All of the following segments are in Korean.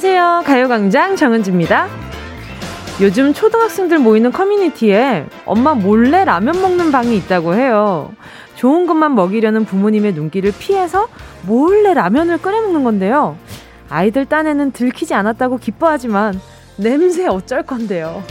안녕하세요. 가요광장 정은지입니다. 요즘 초등학생들 모이는 커뮤니티에 엄마 몰래 라면 먹는 방이 있다고 해요. 좋은 것만 먹이려는 부모님의 눈길을 피해서 몰래 라면을 끓여 먹는 건데요. 아이들 딴에는 들키지 않았다고 기뻐하지만 냄새 어쩔 건데요.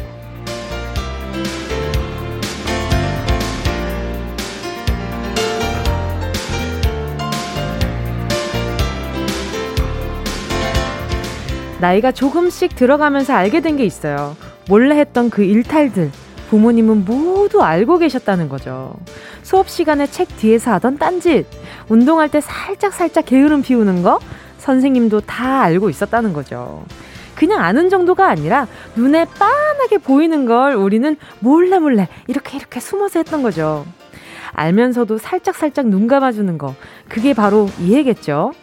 나이가 조금씩 들어가면서 알게 된 게 있어요. 몰래 했던 그 일탈들. 부모님은 모두 알고 계셨다는 거죠. 수업 시간에 책 뒤에서 하던 딴짓, 운동할 때 살짝살짝 게으름 피우는 거, 선생님도 다 알고 있었다는 거죠. 그냥 아는 정도가 아니라 눈에 빤하게 보이는 걸 우리는 몰래 몰래 이렇게 이렇게 숨어서 했던 거죠. 알면서도 살짝살짝 눈 감아주는 거. 그게 바로 이해겠죠.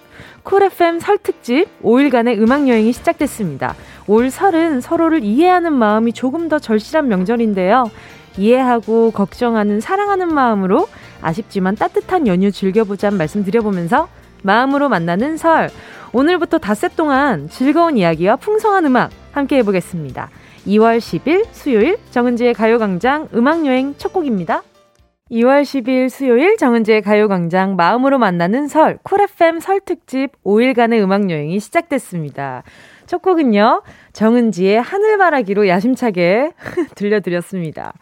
쿨 FM 설 특집 5일간의 음악 여행이 시작됐습니다. 올 설은 서로를 이해하는 마음이 조금 더 절실한 명절인데요. 이해하고 걱정하는 사랑하는 마음으로 아쉽지만 따뜻한 연휴 즐겨보자 말씀 드려보면서 마음으로 만나는 설. 오늘부터 닷새 동안 즐거운 이야기와 풍성한 음악 함께 해보겠습니다. 2월 10일 수요일 정은지의 가요광장 음악여행 첫 곡입니다. 2월 10일 수요일 정은지의 가요광장 마음으로 만나는 설, 쿨FM 설 특집 5일간의 음악여행이 시작됐습니다. 첫 곡은요, 정은지의 하늘바라기로 야심차게 들려드렸습니다.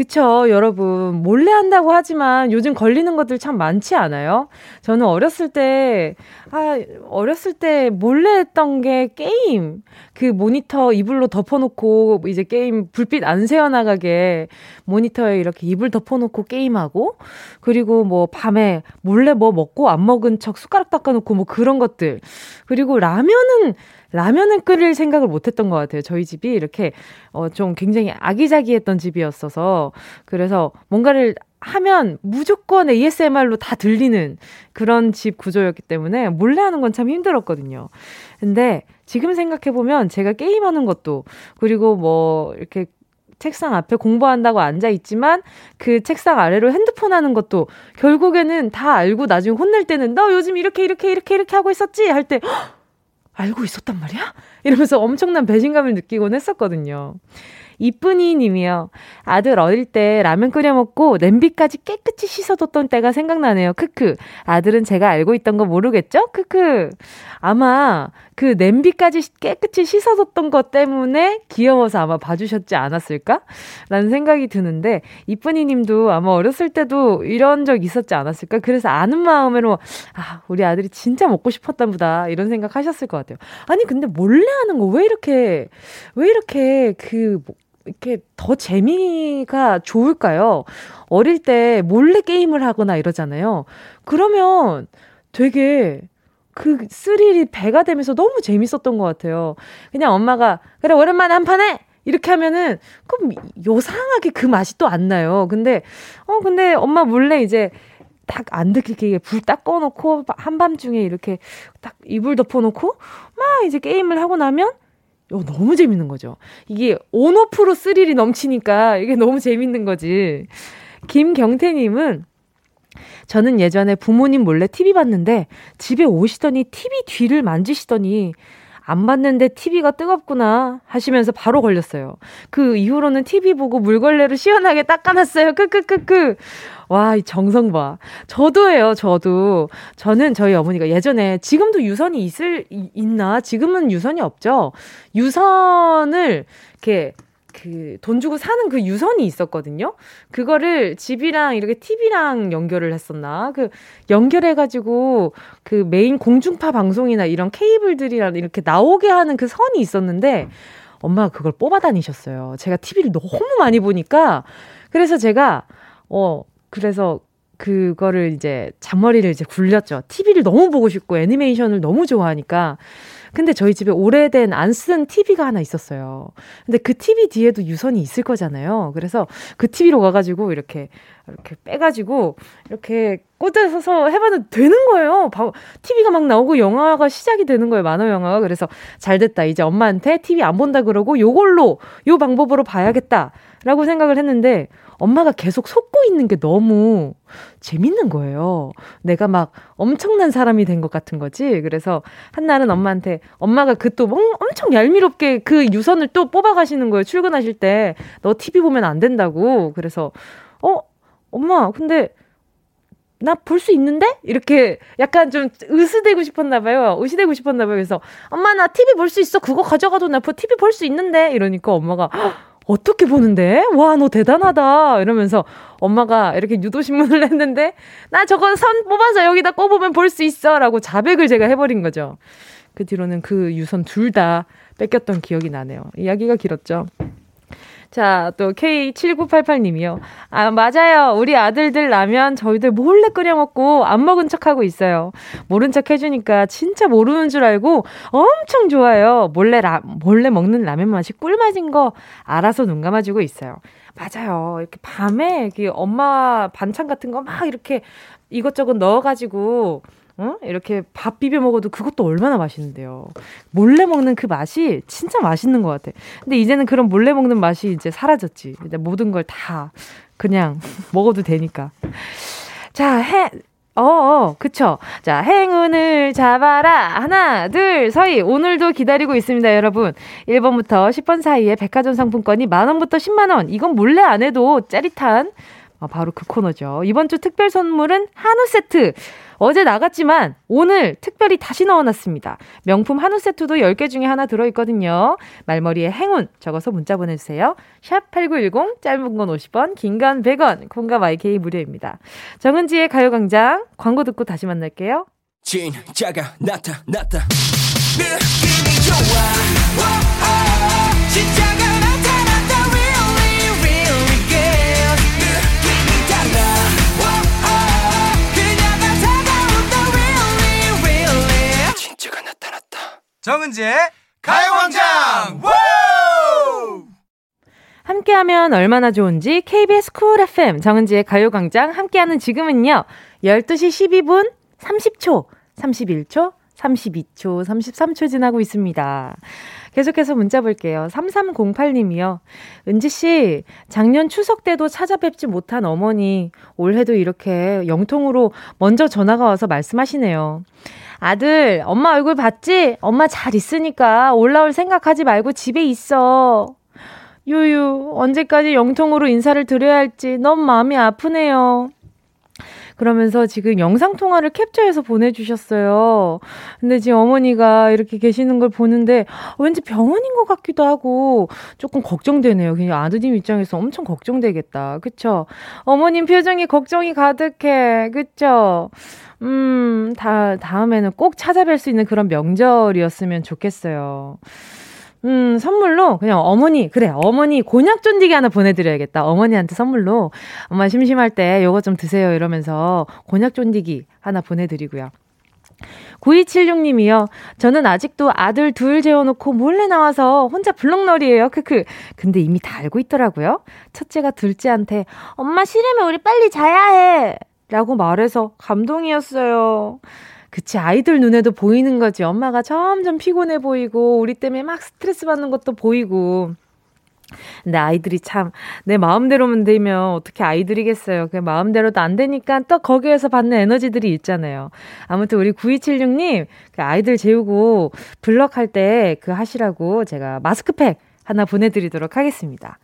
그쵸, 여러분. 몰래 한다고 하지만 요즘 걸리는 것들 참 많지 않아요? 저는 어렸을 때, 아, 어렸을 때 몰래 했던 게 게임. 그 모니터 이불로 덮어놓고 이제 게임 불빛 안 새어나가게 모니터에 이렇게 이불 덮어놓고 게임하고 그리고 뭐 밤에 몰래 뭐 먹고 안 먹은 척 숟가락 닦아놓고 뭐 그런 것들. 그리고 라면은 라면을 끓일 생각을 못 했던 것 같아요. 저희 집이 이렇게, 어, 좀 굉장히 아기자기했던 집이었어서. 그래서 뭔가를 하면 무조건 ASMR로 다 들리는 그런 집 구조였기 때문에 몰래 하는 건 참 힘들었거든요. 근데 지금 생각해보면 제가 게임하는 것도, 그리고 뭐, 이렇게 책상 앞에 공부한다고 앉아 있지만 그 책상 아래로 핸드폰 하는 것도 결국에는 다 알고 나중에 혼낼 때는 너 요즘 이렇게 이렇게 이렇게 이렇게 하고 있었지 할 때 알고 있었단 말이야? 이러면서 엄청난 배신감을 느끼곤 했었거든요. 이쁜이 님이요. 아들 어릴 때 라면 끓여 먹고 냄비까지 깨끗이 씻어뒀던 때가 생각나네요. 크크. 아들은 제가 알고 있던 거 모르겠죠? 크크. 아마 그 냄비까지 깨끗이 씻어뒀던 것 때문에 귀여워서 아마 봐주셨지 않았을까? 라는 생각이 드는데, 이쁜이 님도 아마 어렸을 때도 이런 적 있었지 않았을까? 그래서 아는 마음으로, 아, 우리 아들이 진짜 먹고 싶었다 보다. 이런 생각 하셨을 것 같아요. 아니, 근데 몰래 하는 거 왜 이렇게, 왜 이렇게 그, 이렇게 더 재미가 좋을까요? 어릴 때 몰래 게임을 하거나 이러잖아요. 그러면 되게 그 스릴이 배가 되면서 너무 재밌었던 것 같아요. 그냥 엄마가, 그래, 오랜만에 한판 해! 이렇게 하면은, 그럼 요상하게 그 맛이 또 안 나요. 근데, 어, 근데 엄마 몰래 이제, 딱 안 들키게 불 딱 꺼놓고, 한밤중에 이렇게 딱 이불 덮어놓고, 막 이제 게임을 하고 나면, 어, 너무 재밌는 거죠. 이게 온오프로 스릴이 넘치니까 이게 너무 재밌는 거지. 김경태님은 저는 예전에 부모님 몰래 TV 봤는데 집에 오시더니 TV 뒤를 만지시더니 안 봤는데 TV가 뜨겁구나 하시면서 바로 걸렸어요. 그 이후로는 TV 보고 물걸레로 시원하게 닦아놨어요. 크크크크. 와, 이 정성 봐. 저도예요, 저도. 저는 저희 어머니가 예전에 지금도 유선이 있을, 있나? 지금은 유선이 없죠? 유선을 이렇게 그 돈 주고 사는 그 유선이 있었거든요. 그거를 집이랑 이렇게 TV랑 연결을 했었나? 그 연결해가지고 그 메인 공중파 방송이나 이런 케이블들이랑 이렇게 나오게 하는 그 선이 있었는데 엄마가 그걸 뽑아 다니셨어요. 제가 TV를 너무 많이 보니까 그래서 제가 어 그래서 그거를 이제 잔머리를 이제 굴렸죠. TV를 너무 보고 싶고 애니메이션을 너무 좋아하니까 근데 저희 집에 오래된 안 쓴 TV가 하나 있었어요. 근데 그 TV 뒤에도 유선이 있을 거잖아요. 그래서 그 TV로 가가지고 이렇게 이렇게 빼가지고 이렇게 꽂아서 해봐도 되는 거예요. TV가 막 나오고 영화가 시작이 되는 거예요. 만화 영화가. 그래서 잘 됐다. 이제 엄마한테 TV 안 본다 그러고 요걸로 요 방법으로 봐야겠다. 라고 생각을 했는데 엄마가 계속 속고 있는 게 너무 재밌는 거예요. 내가 막 엄청난 사람이 된 것 같은 거지. 그래서 한날은 엄마한테 엄마가 그 또 엄청 얄미롭게 그 유선을 또 뽑아가시는 거예요. 출근하실 때. 너 TV 보면 안 된다고. 그래서, 어? 엄마, 근데 나볼수 있는데? 이렇게 약간 좀 으스대고 싶었나 봐요. 으시대고 싶었나 봐요. 그래서 엄마 나 TV 볼 수 있어. 그거 가져가도 나 TV 볼 수 있는데? 이러니까 엄마가 어떻게 보는데? 와, 너 대단하다. 이러면서 엄마가 이렇게 유도신문을 했는데, 나 저건 선 뽑아서 여기다 꼽으면 볼 수 있어. 라고 자백을 제가 해버린 거죠. 그 뒤로는 그 유선 둘 다 뺏겼던 기억이 나네요. 이야기가 길었죠. 자, 또 K7988님이요. 아, 맞아요. 우리 아들들 라면 저희들 몰래 끓여 먹고 안 먹은 척 하고 있어요. 모른 척 해주니까 진짜 모르는 줄 알고 엄청 좋아요. 몰래 라, 몰래 먹는 라면 맛이 꿀맛인 거 알아서 눈 감아주고 있어요. 맞아요. 이렇게 밤에 이렇게 엄마 반찬 같은 거 막 이렇게 이것저것 넣어가지고 어? 이렇게 밥 비벼 먹어도 그것도 얼마나 맛있는데요. 몰래 먹는 그 맛이 진짜 맛있는 것 같아. 근데 이제는 그런 몰래 먹는 맛이 이제 사라졌지. 이제 모든 걸 다 그냥 먹어도 되니까. 자, 해, 어, 어, 그쵸. 자, 행운을 잡아라. 하나, 둘, 서희. 오늘도 기다리고 있습니다, 여러분. 1번부터 10번 사이에 백화점 상품권이 만원부터 10만원. 이건 몰래 안 해도 짜릿한, 어, 바로 그 코너죠. 이번 주 특별 선물은 한우 세트. 어제 나갔지만 오늘 특별히 다시 넣어놨습니다. 명품 한우 세트도 10개 중에 하나 들어있거든요. 말머리에 행운 적어서 문자 보내주세요. 샵 8910 짧은 건 50원 긴 건 100원 콩과 YK 무료입니다. 정은지의 가요광장 광고 듣고 다시 만날게요. 진짜가 나타났다. 느낌이 좋아. 정은지의 가요광장! 함께하면 얼마나 좋은지 KBS 쿨 FM 정은지의 가요광장 함께하는 지금은요 12시 12분 30초 31초 32초 33초 지나고 있습니다. 계속해서 문자 볼게요. 3308님이요. 은지씨, 작년 추석 때도 찾아뵙지 못한 어머니, 올해도 이렇게 영통으로 먼저 전화가 와서 말씀하시네요. 아들, 엄마 얼굴 봤지? 엄마 잘 있으니까 올라올 생각하지 말고 집에 있어. 유유, 언제까지 영통으로 인사를 드려야 할지 너무 마음이 아프네요. 그러면서 지금 영상 통화를 캡처해서 보내주셨어요. 근데 지금 어머니가 이렇게 계시는 걸 보는데 왠지 병원인 것 같기도 하고 조금 걱정되네요. 그냥 아드님 입장에서 엄청 걱정되겠다. 그쵸? 어머님 표정이 걱정이 가득해. 그쵸? 음, 다, 다음에는 꼭 찾아뵐 수 있는 그런 명절이었으면 좋겠어요. 음, 선물로 그냥 어머니, 그래, 어머니 곤약 쫀디기 하나 보내드려야겠다. 어머니한테 선물로 엄마 심심할 때 요거 좀 드세요 이러면서 곤약 쫀디기 하나 보내드리고요. 9276님이요. 저는 아직도 아들 둘 재워놓고 몰래 나와서 혼자 블럭놀이에요. 크크. 근데 이미 다 알고 있더라고요. 첫째가 둘째한테 엄마 싫으면 우리 빨리 자야 해. 라고 말해서 감동이었어요. 그치, 아이들 눈에도 보이는 거지. 엄마가 점점 피곤해 보이고, 우리 때문에 막 스트레스 받는 것도 보이고. 근데 아이들이 참, 내 마음대로만 되면 어떻게 아이들이겠어요. 그 마음대로도 안 되니까 또 거기에서 받는 에너지들이 있잖아요. 아무튼 우리 9276님, 그 아이들 재우고 블럭 할 때 그 하시라고 제가 마스크팩 하나 보내드리도록 하겠습니다.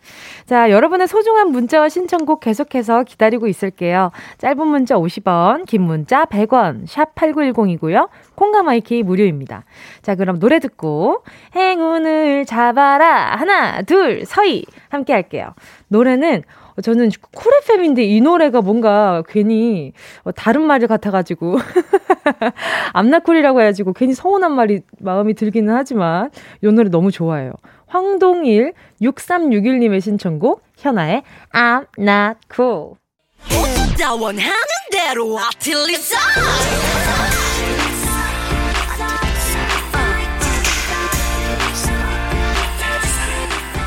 자, 여러분의 소중한 문자와 신청곡 계속해서 기다리고 있을게요. 짧은 문자 50원, 긴 문자 100원, 샵 8910이고요. 콩가마이키 무료입니다. 자, 그럼 노래 듣고 행운을 잡아라. 하나, 둘, 서희. 함께 할게요. 노래는 저는 쿨 FM인데 이 노래가 뭔가 괜히 다른 말을 같아가지고 I'm not cool이라고 해가지고 괜히 서운한 말이 마음이 들기는 하지만 이 노래 너무 좋아해요. 황동일 6361님의 신청곡 현아의 I'm not cool.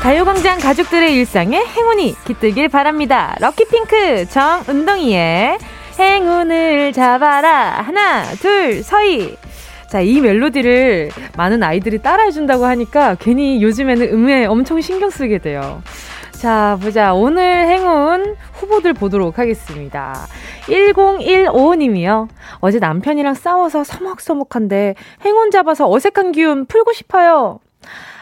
가요광장 가족들의 일상에 행운이 깃들길 바랍니다. 럭키핑크 정은동이의 행운을 잡아라. 하나, 둘, 서희. 자, 이 멜로디를 많은 아이들이 따라해준다고 하니까 괜히 요즘에는 음에 엄청 신경 쓰게 돼요. 자, 보자. 오늘 행운 후보들 보도록 하겠습니다. 1015님이요. 어제 남편이랑 싸워서 서먹서먹한데 행운 잡아서 어색한 기운 풀고 싶어요.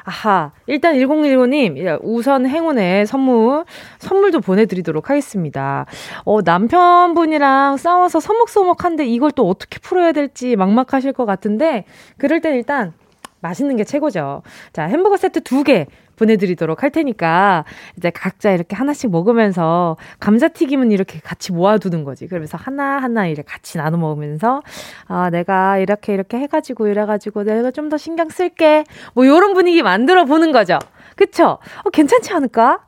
아하, 일단 1015님, 우선 행운의 선물, 선물도 보내드리도록 하겠습니다. 어, 남편분이랑 싸워서 서먹서먹한데 이걸 또 어떻게 풀어야 될지 막막하실 것 같은데, 그럴 땐 일단 맛있는 게 최고죠. 자, 햄버거 세트 두 개 보내드리도록 할 테니까 이제 각자 이렇게 하나씩 먹으면서 감자튀김은 이렇게 같이 모아두는 거지. 그러면서 하나하나 이렇게 같이 나눠 먹으면서 아, 내가 이렇게 이렇게 해가지고 이래가지고 내가 좀 더 신경 쓸게. 뭐 요런 분위기 만들어 보는 거죠. 그쵸? 어, 괜찮지 않을까?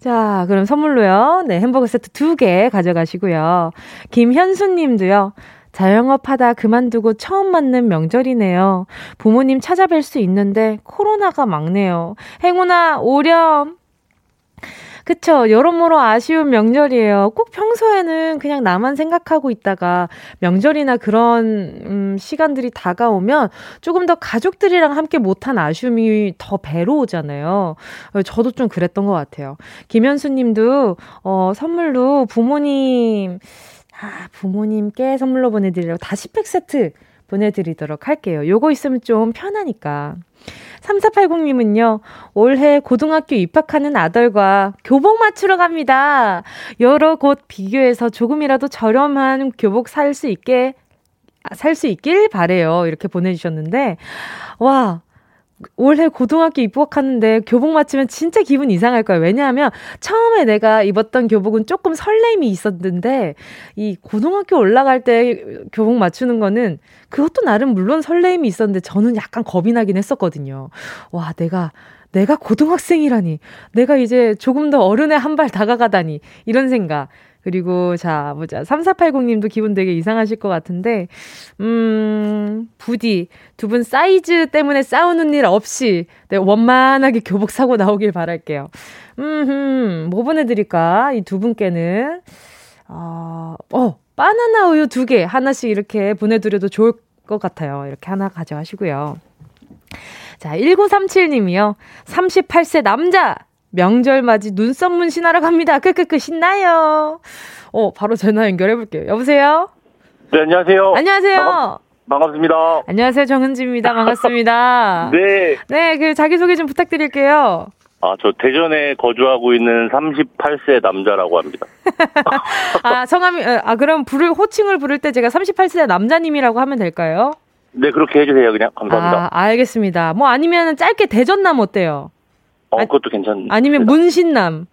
자, 그럼 선물로요. 네, 햄버거 세트 두 개 가져가시고요. 김현수 님도요. 자영업 하다 그만두고 처음 맞는 명절이네요. 부모님 찾아뵐 수 있는데 코로나가 막네요. 행운아, 오렴. 그쵸. 여러모로 아쉬운 명절이에요. 꼭 평소에는 그냥 나만 생각하고 있다가 명절이나 그런, 음, 시간들이 다가오면 조금 더 가족들이랑 함께 못한 아쉬움이 더 배로 오잖아요. 저도 좀 그랬던 것 같아요. 김현수 님도, 어, 선물로 부모님, 아, 부모님께 선물로 보내드리려고 다시 팩 세트 보내드리도록 할게요. 요거 있으면 좀 편하니까. 3480님은요, 올해 고등학교 입학하는 아들과 교복 맞추러 갑니다. 여러 곳 비교해서 조금이라도 저렴한 교복 살 수 있게, 살 수 있길 바래요. 이렇게 보내주셨는데, 와, 올해 고등학교 입학하는데 교복 맞추면 진짜 기분 이상할 거예요. 왜냐하면 처음에 내가 입었던 교복은 조금 설렘이 있었는데 이 고등학교 올라갈 때 교복 맞추는 거는 그것도 나름 물론 설렘이 있었는데 저는 약간 겁이 나긴 했었거든요. 와, 내가 내가 고등학생이라니. 내가 이제 조금 더 어른의 한발 다가가다니. 이런 생각. 그리고 자, 보자. 3480님도 기분 되게 이상하실 것 같은데, 음, 부디 두 분 사이즈 때문에 싸우는 일 없이 네, 원만하게 교복 사고 나오길 바랄게요. 음, 뭐 보내드릴까? 이 두 분께는, 어, 어, 바나나 우유 두 개 하나씩 이렇게 보내드려도 좋을 것 같아요. 이렇게 하나 가져가시고요. 자, 1937님이요. 38세 남자! 명절 맞이 눈썹 문신하러 갑니다. 크크크 신나요. 어, 바로 전화 연결해 볼게요. 여보세요? 네, 안녕하세요. 안녕하세요. 반갑, 습니다 안녕하세요. 정은지입니다. 반갑습니다. 네. 네, 그 자기 소개 좀 부탁드릴게요. 아, 저 대전에 거주하고 있는 38세 남자라고 합니다. 아, 성함이, 아, 그럼 부를, 호칭을 부를 때 제가 38세 남자님이라고 하면 될까요? 네, 그렇게 해 주세요. 그냥. 감사합니다. 아, 알겠습니다. 뭐 아니면 짧게 대전남 어때요? 어, 그것도 괜찮. 아니면 문신남.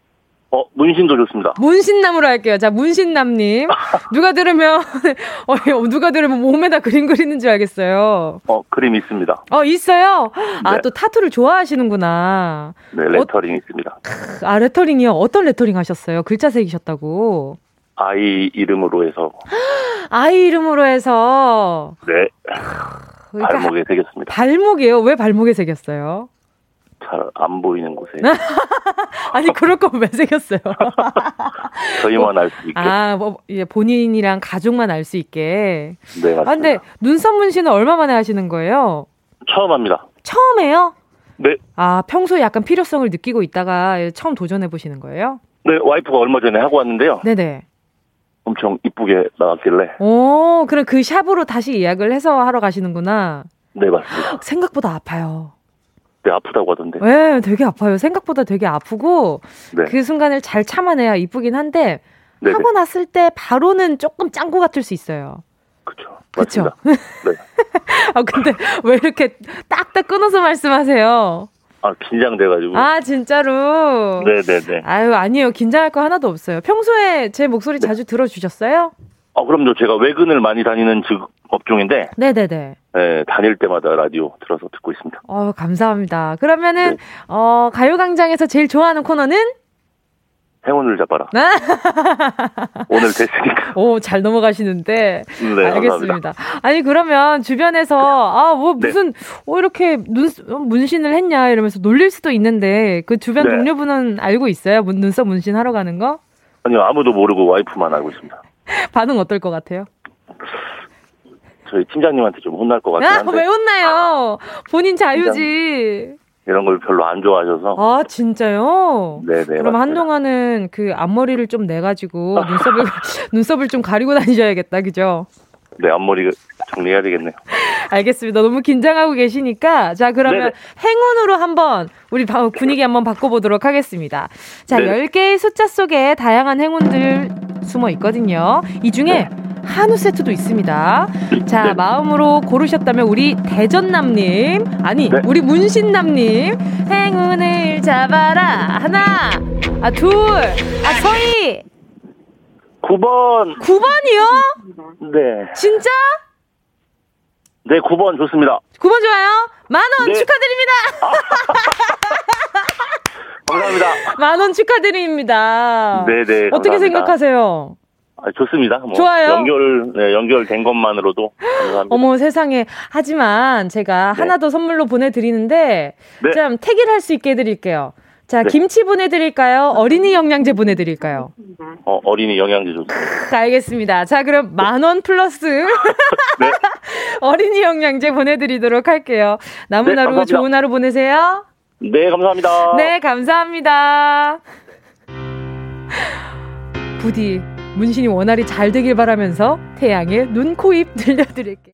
어, 문신도 좋습니다. 문신남으로 할게요. 자, 문신남님. 누가 들으면, 어, 누가 들으면 몸에다 그림 그리는 줄 알겠어요. 어, 그림 있습니다. 어, 있어요? 아, 네. 또 타투를 좋아하시는구나. 네, 레터링 어, 있습니다. 아, 레터링이요? 어떤 레터링 하셨어요? 글자 새기셨다고? 아이 이름으로 해서. 아이 이름으로 해서? 네. 그러니까 발목에 새겼습니다. 발목이에요? 왜 발목에 새겼어요? 잘 안 보이는 곳에. 아니 그럴 거면 왜 새겼어요? 저희만 알 수 있게. 아, 뭐 예, 본인이랑 가족만 알 수 있게. 네, 맞습니다. 아, 근데 눈썹 문신은 얼마 만에 하시는 거예요? 처음 합니다. 처음에요? 네. 아, 평소에 약간 필요성을 느끼고 있다가 처음 도전해 보시는 거예요? 네, 와이프가 얼마 전에 하고 왔는데요. 네네. 엄청 이쁘게 나왔길래. 오, 그럼 그 샵으로 다시 예약을 해서 하러 가시는구나. 네, 맞습니다. 생각보다 아파요. 네, 아프다고 하던데. 네, 되게 아파요. 생각보다 되게 아프고 네. 그 순간을 잘 참아내야 이쁘긴 한데 네네. 하고 났을 때 바로는 조금 짱구 같을 수 있어요. 그렇죠. 그렇죠. 네. 아 근데 왜 이렇게 딱딱 끊어서 말씀하세요? 아 긴장돼가지고. 아 진짜로. 네네네. 아유 아니에요. 긴장할 거 하나도 없어요. 평소에 제 목소리 네. 자주 들어주셨어요? 아 그럼요. 제가 외근을 많이 다니는 즉 업종인데. 네네네. 네, 다닐 때마다 라디오 들어서 듣고 있습니다. 어, 감사합니다. 그러면은, 네. 어, 가요광장에서 제일 좋아하는 코너는? 행운을 잡아라. 오늘 됐으니까. 오, 잘 넘어가시는데. 네, 알겠습니다. 감사합니다. 아니, 그러면 주변에서, 아, 뭐, 네. 무슨, 네. 어, 이렇게 눈, 문신을 했냐, 이러면서 놀릴 수도 있는데, 그 주변 네. 동료분은 알고 있어요? 눈썹 문신 하러 가는 거? 아니요, 아무도 모르고 와이프만 알고 있습니다. 반응 어떨 것 같아요? 저희 팀장님한테 좀 혼날 것 같긴 한데. 아, 왜 혼나요? 본인 자유지. 이런 걸 별로 안 좋아하셔서. 아, 진짜요? 네네. 그럼 맞습니다. 한동안은 그 앞머리를 좀 내가지고 눈썹을, 눈썹을 좀 가리고 다니셔야겠다, 그죠? 네, 앞머리 정리해야 되겠네요. 알겠습니다. 너무 긴장하고 계시니까. 자, 그러면 네네. 행운으로 한번 우리 분위기 한번 바꿔보도록 하겠습니다. 자, 네네. 10개의 숫자 속에 다양한 행운들 숨어 있거든요. 이 중에 네. 한우 세트도 있습니다. 자, 네. 마음으로 고르셨다면 우리 대전남님, 아니, 네. 우리 문신남님, 행운을 잡아라. 하나, 아, 둘, 아, 서희. 9번. 9번이요? 네. 진짜? 네, 9번 좋습니다. 9번 좋아요? 만원 네. 축하드립니다. 감사합니다. 만 원 축하드립니다. 네네. 네, 어떻게 감사합니다. 생각하세요? 아, 좋습니다. 뭐 좋아요. 연결 네, 연결된 것만으로도 감사합니다. 어머 세상에. 하지만 제가 네. 하나 더 선물로 보내드리는데 네. 좀 택일 할수 있게 해드릴게요. 자, 네. 김치 보내드릴까요? 어린이 영양제 보내드릴까요? 어, 어린이 영양제 좋습니다. 알겠습니다. 자, 그럼 만 원 플러스 네. 어린이 영양제 보내드리도록 할게요. 남은 네, 하루 좋은 하루 보내세요. 네, 감사합니다. 네, 감사합니다. 부디 문신이 원활히 잘 되길 바라면서 태양의 눈, 코, 입 들려드릴게요.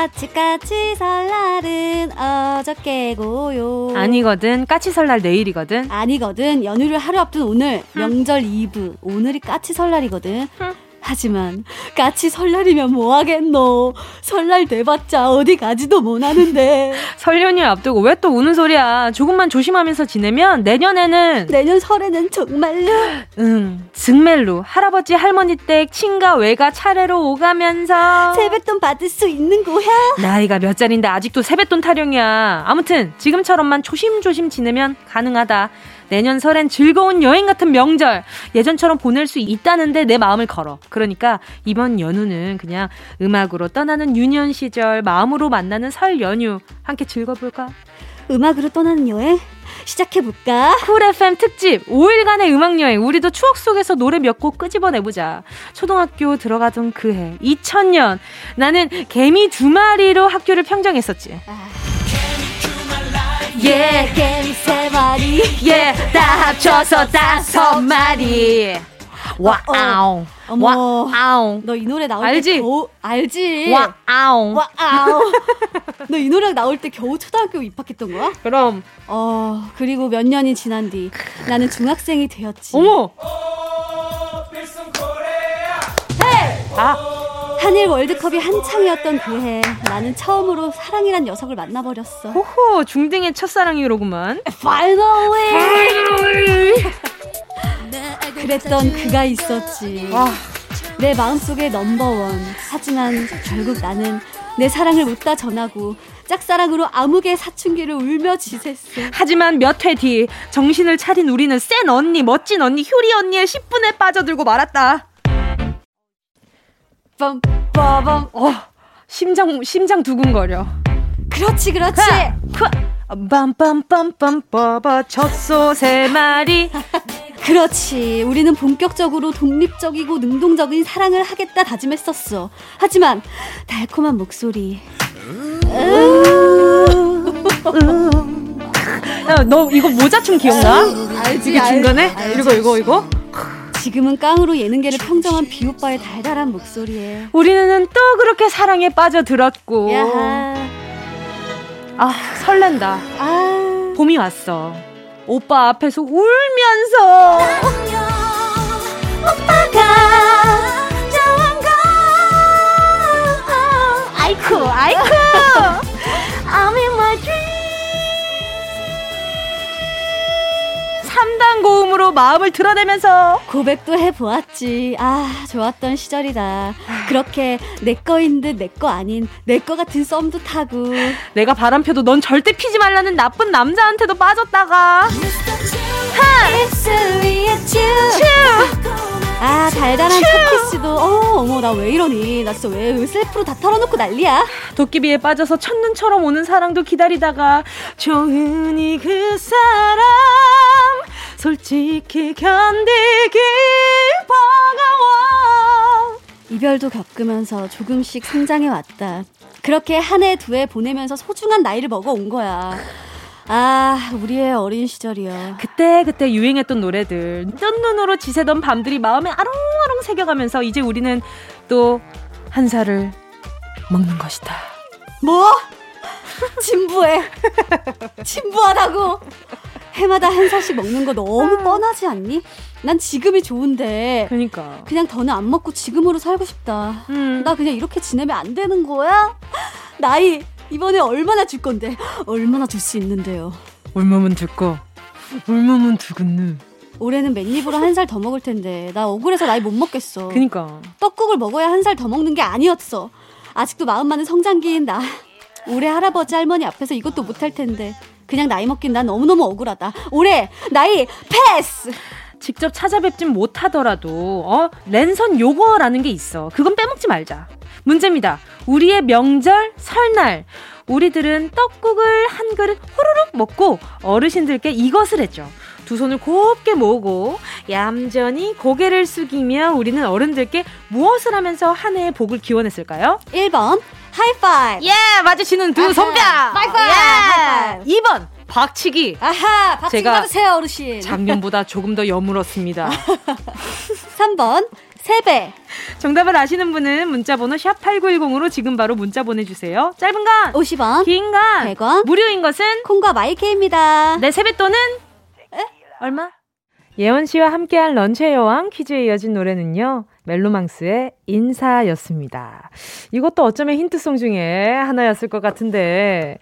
까치까치 설날은 어저께고요. 아니거든. 까치 설날 내일이거든. 아니거든. 연휴를 하루 앞둔 오늘 명절 이브. 오늘이 까치 설날이거든. 하지만 까치 설날이면 뭐하겠노? 설날 돼봤자 어디 가지도 못하는데. 설 연휴 앞두고 왜 또 우는 소리야? 조금만 조심하면서 지내면 내년에는 내년 설에는 정말로. 응 증멜로 할아버지 할머니 댁 친가 외가 차례로 오가면서. 세뱃돈 받을 수 있는 거야? 나이가 몇 살인데 아직도 세뱃돈 타령이야. 아무튼 지금처럼만 조심조심 지내면 가능하다 내년 설엔 즐거운 여행 같은 명절 예전처럼 보낼 수 있다는데 내 마음을 걸어. 그러니까 이번 연휴는 그냥 음악으로 떠나는 유년 시절, 마음으로 만나는 설 연휴 함께 즐겨볼까? 음악으로 떠나는 여행? 시작해볼까? 쿨 FM 특집 5일간의 음악여행 우리도 추억 속에서 노래 몇 곡 끄집어내보자 초등학교 들어가던 그 해 2000년 나는 개미 두 마리로 학교를 평정했었지 아. 예 개미 세 마리. 예 다 합쳐서 다섯 마리. 와우. 어머. 와우. 너 이 노래 나올 알지? 때 겨우 알지? 와우. 와우. 너 이 노래 나올 때 겨우 초등학교 입학했던 거야? 그럼. 어 그리고 몇 년이 지난 뒤 나는 중학생이 되었지. 어머. 아 한일 월드컵이 한창이었던 그 해 나는 처음으로 사랑이란 녀석을 만나버렸어. 호호 중딩의 첫사랑이로구만. Finally. 그랬던 그가 있었지. 와. 내 마음속에 넘버원. 하지만 결국 나는 내 사랑을 못다 전하고 짝사랑으로 암흑의 사춘기를 울며 지샜어. 하지만 몇 회 뒤 정신을 차린 우리는 센 언니, 멋진 언니, 효리 언니의 10분에 빠져들고 말았다. 빰빠밤. 어, 심장 심장 두근거려. 그렇지, 그렇지. 빰빰빰빰빠바 젖소 세 마리. 그렇지. 우리는 본격적으로 독립적이고 능동적인 사랑을 하겠다 다짐했었어. 하지만 달콤한 목소리. 야, 너 이거 모자춤 기억나? 알지, 이게 중간에? 알지. 이거 이거 이거? 지금은 깡으로 예능계를 평정한 비오빠의 달달한 목소리에. 우리는 또 그렇게 사랑에 빠져들었고. 야하. 아 설렌다. 아. 봄이 왔어. 오빠 앞에서 울면서. 오빠가 좋은 거. 아이쿠 아이쿠 3단 고음으로 또 마음을 드러내면서 고백도 해보았지. 아, 좋았던 시절이다. 그렇게 내 거인 듯 내 거 아닌 내 거 같은 썸도 타고. 내가 바람 펴도 넌 절대 피지 말라는 나쁜 남자한테도 빠졌다가. 하! 아 달달한 첫 키스도. 어 어머 나 왜 이러니? 나 진짜 왜, 왜 셀프로 다 털어놓고 난리야? 도깨비에 빠져서 첫눈처럼 오는 사랑도 기다리다가 조은이 그 사람 솔직히 견디기 버거워. 이별도 겪으면서 조금씩 성장해 왔다. 그렇게 한 해 두 해 보내면서 소중한 나이를 먹어 온 거야 아, 우리의 어린 시절이야. 그때 그때 유행했던 노래들, 뜬 눈으로 지새던 밤들이 마음에 아롱아롱 새겨가면서 이제 우리는 또 한 살을 먹는 것이다. 뭐? 진부해. 진부하다고. 해마다 한 살씩 먹는 거 너무 아. 뻔하지 않니? 난 지금이 좋은데. 그니까. 그냥 더는 안 먹고 지금으로 살고 싶다. 음. 나 그냥 이렇게 지내면 안 되는 거야? 나이 이번에 얼마나 줄 건데? 얼마나 줄 수 있는데요? 얼마면 줄까? 얼마면 두겠네. 올해는 맨입으로 한 살 더 먹을 텐데 나 억울해서 나이 못 먹겠어. 그니까. 떡국을 먹어야 한 살 더 먹는 게 아니었어. 아직도 마음 많은 성장기인 나. 올해 할아버지 할머니 앞에서 이것도 못할 텐데 그냥 나이 먹긴 난 너무너무 억울하다. 올해 나이 패스! 직접 찾아뵙진 못하더라도 어 랜선 요거라는 게 있어. 그건 빼먹지 말자. 문제입니다. 우리의 명절 설날. 우리들은 떡국을 한 그릇 호로록 먹고 어르신들께 이것을 했죠. 두 손을 곱게 모으고 얌전히 고개를 숙이며 우리는 어른들께 무엇을 하면서 한 해의 복을 기원했을까요? 1번 하이파이브 예 맞으시는 두 손뼉 하이파이브 예. 2번 박치기. 아하 박치기 받으세요 어르신. 작년보다 조금 더 여물었습니다. 3번 세배 정답을 아시는 분은 문자번호 샵 8910으로 지금 바로 문자 보내주세요. 짧은 건 50원, 긴 건 100원, 무료인 것은 콩과 마이케이입니다. 내 세뱃돈은 에? 얼마? 예원 씨와 함께한 런치의 여왕 퀴즈에 이어진 노래는요. 멜로망스의 인사였습니다. 이것도 어쩌면 힌트송 중에 하나였을 것 같은데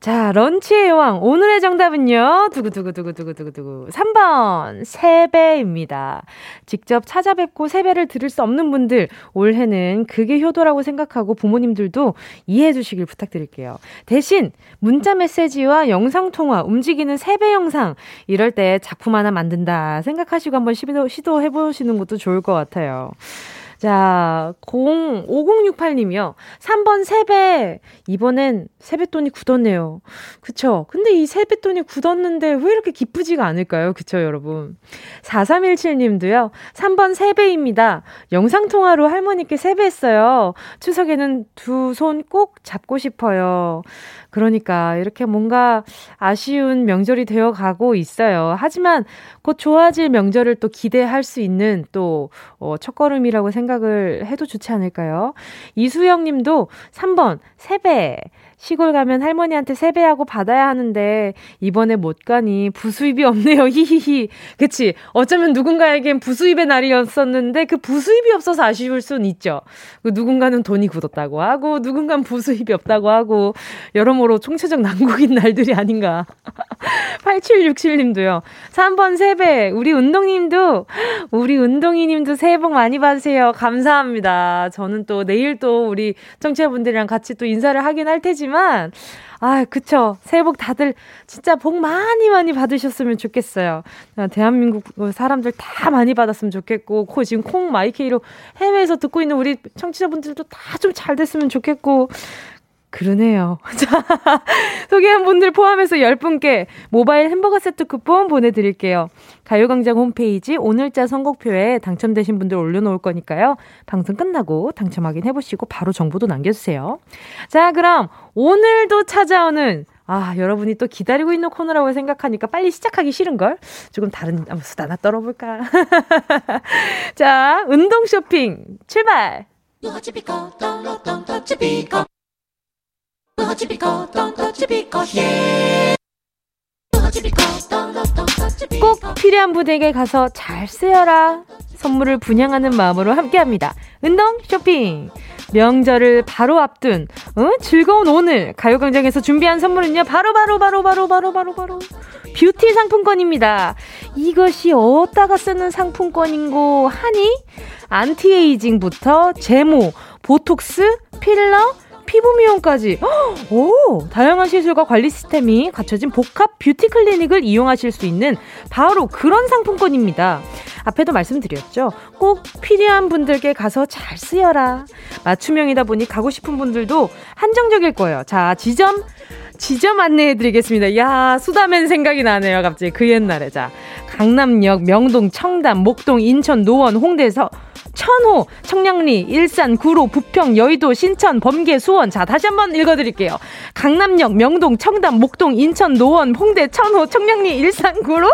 자, 런치의 여왕. 오늘의 정답은요. 두구두구두구두구두구두구. 3번. 세배입니다. 직접 찾아뵙고 세배를 들을 수 없는 분들, 올해는 그게 효도라고 생각하고 부모님들도 이해해 주시길 부탁드릴게요. 대신 문자 메시지와 영상통화, 움직이는 세배 영상, 이럴 때 작품 하나 만든다 생각하시고 한번 시도, 시도해 보시는 것도 좋을 것 같아요. 자, 0, 5068님이요. 3번 세배. 이번엔 세뱃돈이 굳었네요. 그쵸? 근데 이 세뱃돈이 굳었는데 왜 이렇게 기쁘지가 않을까요? 그쵸, 여러분? 4317님도요. 3번 세배입니다. 영상통화로 할머니께 세배했어요. 추석에는 두 손 꼭 잡고 싶어요. 그러니까 이렇게 뭔가 아쉬운 명절이 되어 가고 있어요. 하지만 곧 좋아질 명절을 또 기대할 수 있는 또, 어, 첫걸음이라고 생각 을 해도 좋지 않을까요? 이수영 님도 3번, 세배. 시골 가면 할머니한테 세배하고 받아야 하는데 이번에 못 가니 부수입이 없네요. 히히히. 그치? 어쩌면 누군가에겐 부수입의 날이었었는데 그 부수입이 없어서 아쉬울 순 있죠. 그 누군가는 돈이 굳었다고 하고 누군가는 부수입이 없다고 하고 여러모로 총체적 난국인 날들이 아닌가. 8767님도요. 3번 세배. 우리 운동님도 우리 운동이님도 새해 복 많이 받으세요. 감사합니다. 저는 또 내일 또 우리 청취자분들이랑 같이 또 인사를 하긴 할 테지 만 하지만, 아, 그쵸. 새해 복 다들 진짜 복 많이 많이 받으셨으면 좋겠어요. 대한민국 사람들 다 많이 받았으면 좋겠고, 코, 지금 콩 마이케이로 해외에서 듣고 있는 우리 청취자분들도 다 좀 잘 됐으면 좋겠고, 그러네요. 자, 소개한 분들 포함해서 10분께 모바일 햄버거 세트 쿠폰 보내드릴게요. 가요광장 홈페이지 오늘자 선곡표에 당첨되신 분들 올려놓을 거니까요. 방송 끝나고 당첨 확인해보시고 바로 정보도 남겨주세요. 자, 그럼 오늘도 찾아오는 아, 여러분이 또 기다리고 있는 코너라고 생각하니까 빨리 시작하기 싫은걸? 조금 다른 수다 하나 떨어볼까? 자, 운동 쇼핑 출발! 꼭 필요한 분에게 가서 잘 쓰여라. 선물을 분양하는 마음으로 함께합니다. 운동 쇼핑. 명절을 바로 앞둔 어? 즐거운 오늘 가요광장에서 준비한 선물은요 바로 바로 바로 바로 바로 바로 바로 뷰티 상품권입니다. 이것이 어디다가 쓰는 상품권인고 하니 안티에이징부터 제모, 보톡스, 필러 피부 미용까지 오 다양한 시술과 관리 시스템이 갖춰진 복합 뷰티 클리닉을 이용하실 수 있는 바로 그런 상품권입니다. 앞에도 말씀드렸죠. 꼭 필요한 분들께 가서 잘 쓰여라. 맞춤형이다 보니 가고 싶은 분들도 한정적일 거예요. 자, 지점 지점 안내해 드리겠습니다. 야, 수다맨 생각이 나네요. 갑자기 그 옛날에. 자, 강남역, 명동, 청담, 목동, 인천, 노원, 홍대에서 천호, 청량리, 일산, 구로, 부평, 여의도, 신천, 범계, 수원. 자, 다시 한번 읽어 드릴게요. 강남역, 명동, 청담, 목동, 인천, 노원, 홍대, 천호, 청량리, 일산, 구로,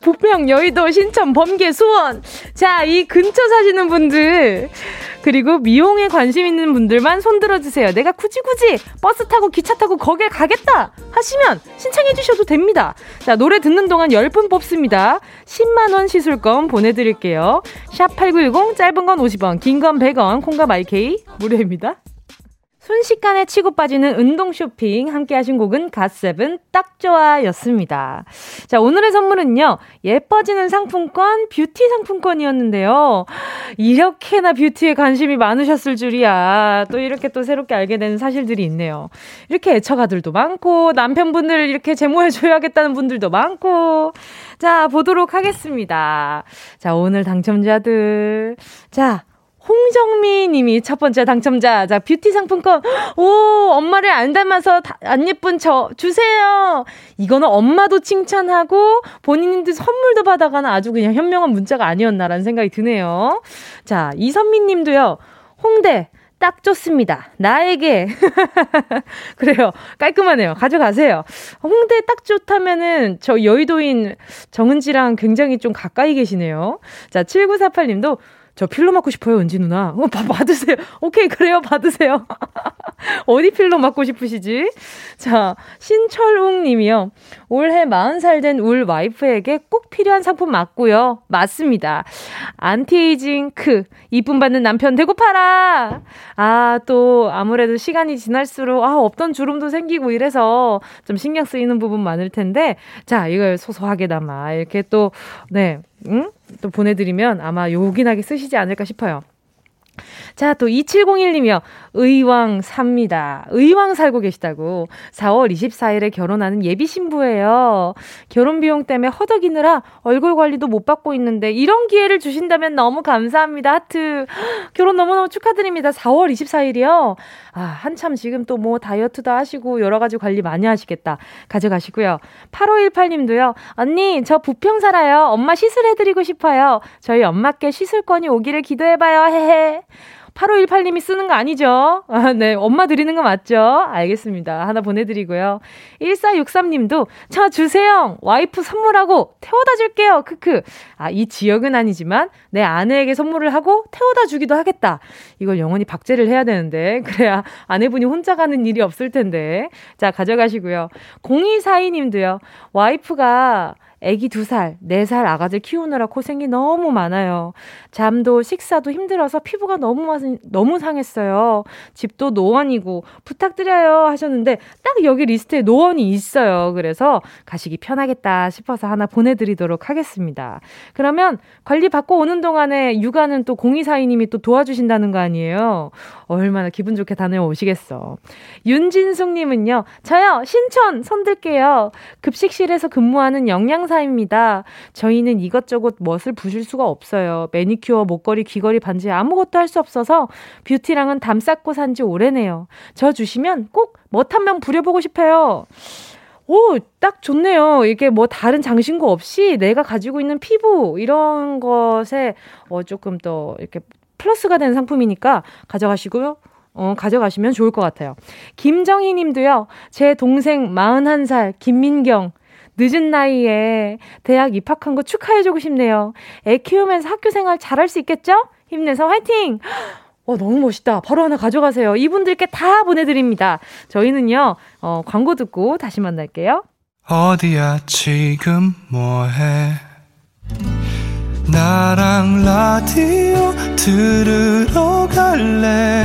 부평, 여의도, 신천, 범계, 수원. 자, 이 근처 사시는 분들, 그리고 미용에 관심 있는 분들만 손 들어 주세요. 내가 굳이 굳이 버스 타고 기차 타고 거길 가겠다 하시면 신청해 주셔도 됩니다. 자, 노래 듣는 동안 10분 뽑습니다. 10만 원 시술권 보내 드릴게요. 샵 8910, 짧은 건 50원, 긴 건 100원, 콩과 마이케이 무료입니다. 순식간에 치고 빠지는 운동 쇼핑 함께 하신 곡은 갓세븐 딱 좋아 였습니다. 자, 오늘의 선물은요. 예뻐지는 상품권, 뷰티 상품권이었는데요. 이렇게나 뷰티에 관심이 많으셨을 줄이야. 또 이렇게 또 새롭게 알게 되는 사실들이 있네요. 이렇게 애처가들도 많고 남편분들 이렇게 제모해 줘야겠다는 분들도 많고 자, 보도록 하겠습니다. 자, 오늘 당첨자들. 자, 홍정미 님이 첫 번째 당첨자. 자, 뷰티 상품권. 오, 엄마를 안 닮아서 안 예쁜 저 주세요. 이거는 엄마도 칭찬하고 본인도 선물도 받아가는 아주 그냥 현명한 문자가 아니었나라는 생각이 드네요. 자, 이선미 님도요. 홍대 딱 좋습니다. 나에게. 그래요. 깔끔하네요. 가져가세요. 홍대 딱 좋다면은 저 여의도인 정은지랑 굉장히 좀 가까이 계시네요. 자, 7948님도 저 필러 맞고 싶어요, 은지 누나. 어, 바, 받으세요. 오케이, 그래요, 받으세요. 어디 필러 맞고 싶으시지? 자, 신철웅 님이요. 올해 40살 된 울 와이프에게 꼭 필요한 상품 맞고요. 맞습니다. 안티에이징 크. 이쁨 받는 남편 되고파라! 아, 또, 아무래도 시간이 지날수록, 아, 없던 주름도 생기고 이래서 좀 신경 쓰이는 부분 많을 텐데, 자, 이걸 소소하게나마 이렇게 또, 네, 응? 또 보내드리면 아마 요긴하게 쓰시지 않을까 싶어요. 자, 또 2701님이요. 의왕 삽니다. 의왕 살고 계시다고. 4월 24일에 결혼하는 예비 신부예요. 결혼 비용 때문에 허덕이느라 얼굴 관리도 못 받고 있는데 이런 기회를 주신다면 너무 감사합니다. 하트. 결혼 너무너무 축하드립니다. 4월 24일이요. 아, 한참 지금 또 뭐 다이어트도 하시고 여러 가지 관리 많이 하시겠다. 가져가시고요. 8518님도요. 언니, 저 부평 살아요. 엄마 시술해드리고 싶어요. 저희 엄마께 시술권이 오기를 기도해봐요. 헤헤. 8518님이 쓰는 거 아니죠? 아, 네. 엄마 드리는 거 맞죠? 알겠습니다. 하나 보내드리고요. 1463님도, 저 주세요! 와이프 선물하고 태워다 줄게요! 크크. 아, 이 지역은 아니지만 내 아내에게 선물을 하고 태워다 주기도 하겠다. 이걸 영원히 박제를 해야 되는데. 그래야 아내분이 혼자 가는 일이 없을 텐데. 자, 가져가시고요. 0242님도요. 와이프가 아기 두 살, 네살 아가들 키우느라 고생이 너무 많아요. 잠도 식사도 힘들어서 피부가 너무 너무 상했어요. 집도 노원이고 부탁드려요 하셨는데 딱 여기 리스트에 노원이 있어요. 그래서 가시기 편하겠다 싶어서 하나 보내드리도록 하겠습니다. 그러면 관리 받고 오는 동안에 육아는 또 공이사이님이 또 도와주신다는 거 아니에요. 얼마나 기분 좋게 다녀오시겠어. 윤진숙님은요, 저요 신촌 손들게요. 급식실에서 근무하는 영양 상사입니다. 저희는 이것저것 멋을 부실 수가 없어요. 매니 큐어, 목걸이, 귀걸이, 반지 아무것도 할 수 없어서 뷰티랑은 담 쌓고 산 지 오래네요. 저 주시면 꼭 멋 한 명 부려보고 싶어요. 오, 딱 좋네요. 이게 뭐 다른 장신구 없이 내가 가지고 있는 피부, 이런 것에, 어, 조금 더 이렇게 플러스가 되는 상품이니까 가져가시고요. 어, 가져가시면 좋을 것 같아요. 김정희 님도요, 제 동생 41살, 김민경, 늦은 나이에 대학 입학한 거 축하해주고 싶네요. 애 키우면서 학교 생활 잘할 수 있겠죠? 힘내서 화이팅! 어, 너무 멋있다. 바로 하나 가져가세요. 이분들께 다 보내드립니다. 저희는요, 어, 광고 듣고 다시 만날게요. 어디야, 지금 뭐해? 나랑 라디오 들으러 갈래?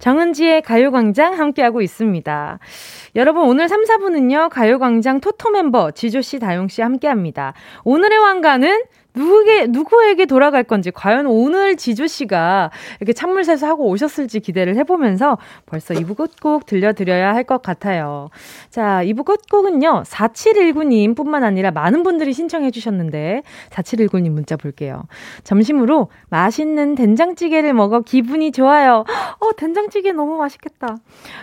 정은지의 가요광장 함께하고 있습니다. 여러분, 오늘 3, 4분은요, 가요광장 토토 멤버 지조씨, 다용씨 함께합니다. 오늘의 왕가는 누구게, 누구에게 돌아갈 건지, 과연 오늘 지조씨가 이렇게 찬물 세수하고 오셨을지 기대를 해보면서 벌써 2부 끝곡 들려드려야 할 것 같아요. 자, 2부 끝곡은요, 4719님 뿐만 아니라 많은 분들이 신청해 주셨는데, 4719님 문자 볼게요. 점심으로 맛있는 된장찌개를 먹어 기분이 좋아요. 어, 된장찌개 너무 맛있겠다.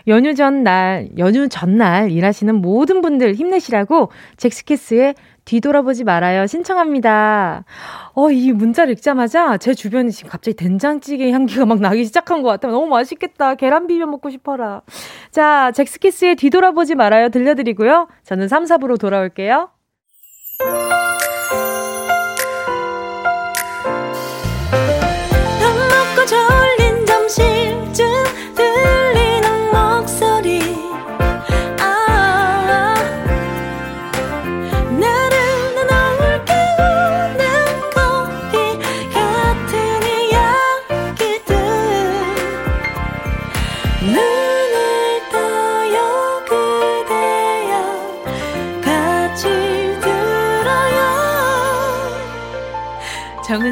연휴 전날, 연휴 전날 일하시는 모든 분들 힘내시라고 잭스키스의 뒤돌아보지 말아요. 신청합니다. 어, 이 문자를 읽자마자 제 주변에 지금 갑자기 된장찌개 향기가 막 나기 시작한 것 같아요. 너무 맛있겠다. 계란 비벼 먹고 싶어라. 자, 잭스키스의 뒤돌아보지 말아요. 들려드리고요. 저는 3, 4부로 돌아올게요.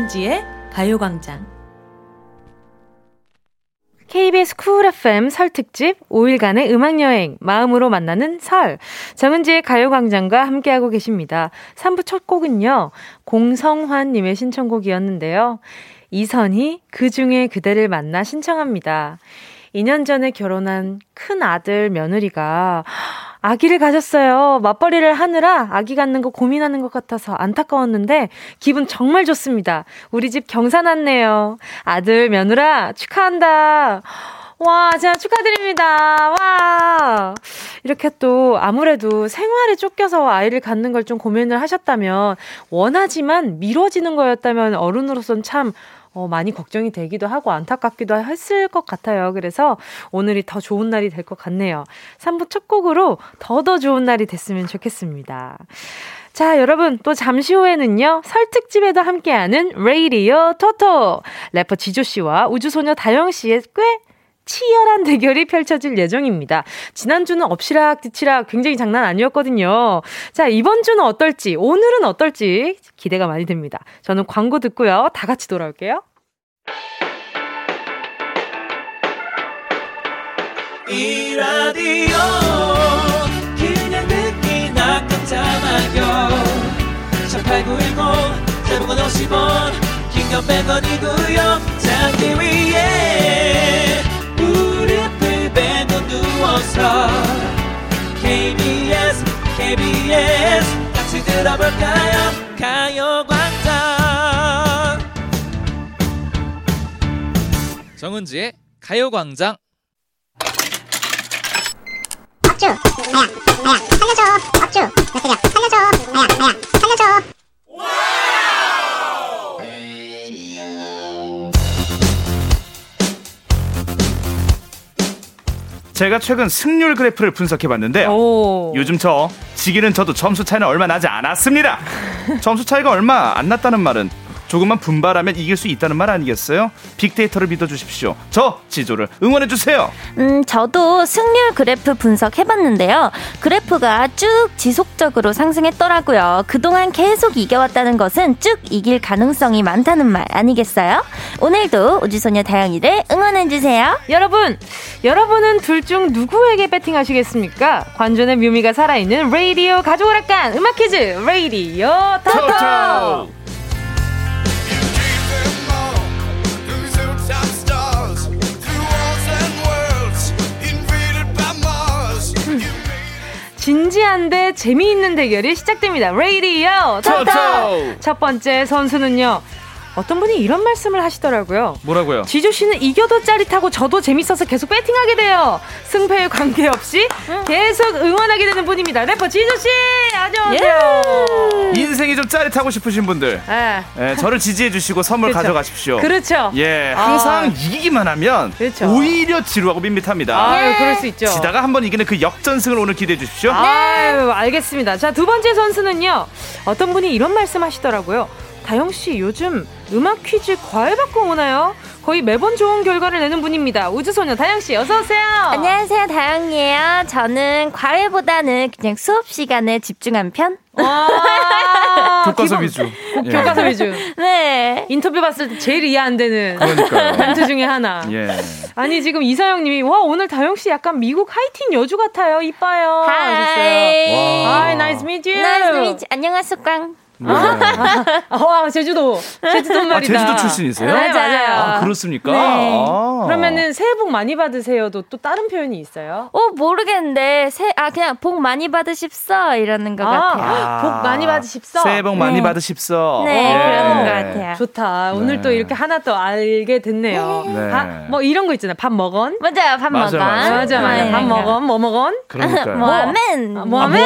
정은지의 가요광장 KBS 쿨 FM 설 특집 5일간의 음악여행 마음으로 만나는 설 정은지의 가요광장과 함께하고 계십니다. 3부 첫 곡은요. 공성환님의 신청곡이었는데요. 이선희 그중에 그대를 만나 신청합니다. 2년 전에 결혼한 큰 아들 며느리가 아기를 가졌어요. 맞벌이를 하느라 아기 갖는 거 고민하는 것 같아서 안타까웠는데 기분 정말 좋습니다. 우리 집 경사 났네요. 아들 며느라 축하한다. 와, 제가 축하드립니다. 와. 이렇게 또 아무래도 생활에 쫓겨서 아이를 갖는 걸 좀 고민을 하셨다면 원하지만 미뤄지는 거였다면 어른으로서는 참 어, 많이 걱정이 되기도 하고 안타깝기도 했을 것 같아요. 그래서 오늘이 더 좋은 날이 될 것 같네요. 3부 첫 곡으로 더더 더 좋은 날이 됐으면 좋겠습니다. 자, 여러분, 또 잠시 후에는요, 설특집에도 함께하는 레이디오 토토! 래퍼 지조씨와 우주소녀 다영씨의 꽤 치열한 대결이 펼쳐질 예정입니다. 지난주는 엎치락 뒤치락 굉장히 장난 아니었거든요. 자, 이번 주는 어떨지, 오늘은 어떨지 기대가 많이 됩니다. 저는 광고 듣고요. 다 같이 돌아올게요. 이 라디오 그냥 듣기나 깜짝마요 18910 대목원 50원 긴건 100원이고요 잠기 위에 누워서 KBS KBS 같이 들어볼까요? 가요광장. 정은지의 가요광장. 박주. 나야 나야 살려줘. 박주. 나 때려. 살려줘. 나야 나야 살려줘 제가 최근 승률 그래프를 분석해 봤는데요. 요즘 저 지기는 저도 점수 차이는 얼마 나지 않았습니다. 점수 차이가 얼마 안 났다는 말은 조금만 분발하면 이길 수 있다는 말 아니겠어요? 빅데이터를 믿어주십시오. 저 지조를 응원해주세요. 음, 저도 승률 그래프 분석해봤는데요. 그래프가 쭉 지속적으로 상승했더라고요. 그동안 계속 이겨왔다는 것은 쭉 이길 가능성이 많다는 말 아니겠어요? 오늘도 우주소녀 다영이를 응원해주세요. 여러분, 여러분은 둘 중 누구에게 배팅하시겠습니까? 관전의 묘미가 살아있는 레이디오 가족오락관 음악 퀴즈 레이디오 토토! 진지한데 재미있는 대결이 시작됩니다. 레이디오 토토! 첫 번째 선수는요. 어떤 분이 이런 말씀을 하시더라고요. 뭐라고요? 지조 씨는 이겨도 짜릿하고 저도 재밌어서 계속 배팅하게 돼요. 승패에 관계없이 계속 응원하게 되는 분입니다. 래퍼 지조 씨, 안녕하세요. 예. 인생이 좀 짜릿하고 싶으신 분들, 예. 예, 저를 지지해 주시고 선물 그렇죠. 가져가십시오. 그렇죠. 예, 항상 아. 이기기만 하면 그렇죠. 오히려 지루하고 밋밋합니다. 아유, 예. 그럴 수 있죠. 지다가 한 번 이기는 그 역전승을 오늘 기대해 주십시오. 아유, 알겠습니다. 자, 두 번째 선수는요. 어떤 분이 이런 말씀하시더라고요. 다영 씨 요즘 음악 퀴즈 과외 받고 오나요? 거의 매번 좋은 결과를 내는 분입니다. 우주소녀 다영 씨 어서 오세요. 안녕하세요 다영이에요. 저는 과외보다는 그냥 수업 시간에 집중한 편. 교과서 위주. 예. 교과서 위주. 네. 인터뷰 봤을 때 제일 이해 안 되는. 멘트 중에 하나. 예. 아니 지금 이사영 님이 와 오늘 다영 씨 약간 미국 하이틴 여주 같아요. 이뻐요. Hi. Hi nice meet you. Nice meet you. 안녕하세요 꽝. 네. 와 제주도 제주도 말이다. 아, 제주도 출신이세요? 네, 맞아요. 아, 그렇습니까? 네. 아. 그러면은 새해 복 많이 받으세요도 또 다른 표현이 있어요? 어 모르겠는데 새 아 그냥 복 많이 받으십서 이러는 것 아, 같아요. 복 많이 받으십서. 새해 복 많이 네. 받으십서. 네, 네, 그러는 것 같아요. 좋다. 오늘 또 네. 이렇게 하나 또 알게 됐네요. 네. 밥, 뭐 이런 거 있잖아요. 밥 먹은. 맞아요. 밥 먹은. 맞아 맞아. 맞아. 밥 먹은 뭐 먹은. 그러니까요. 뭐하면. 뭐하면.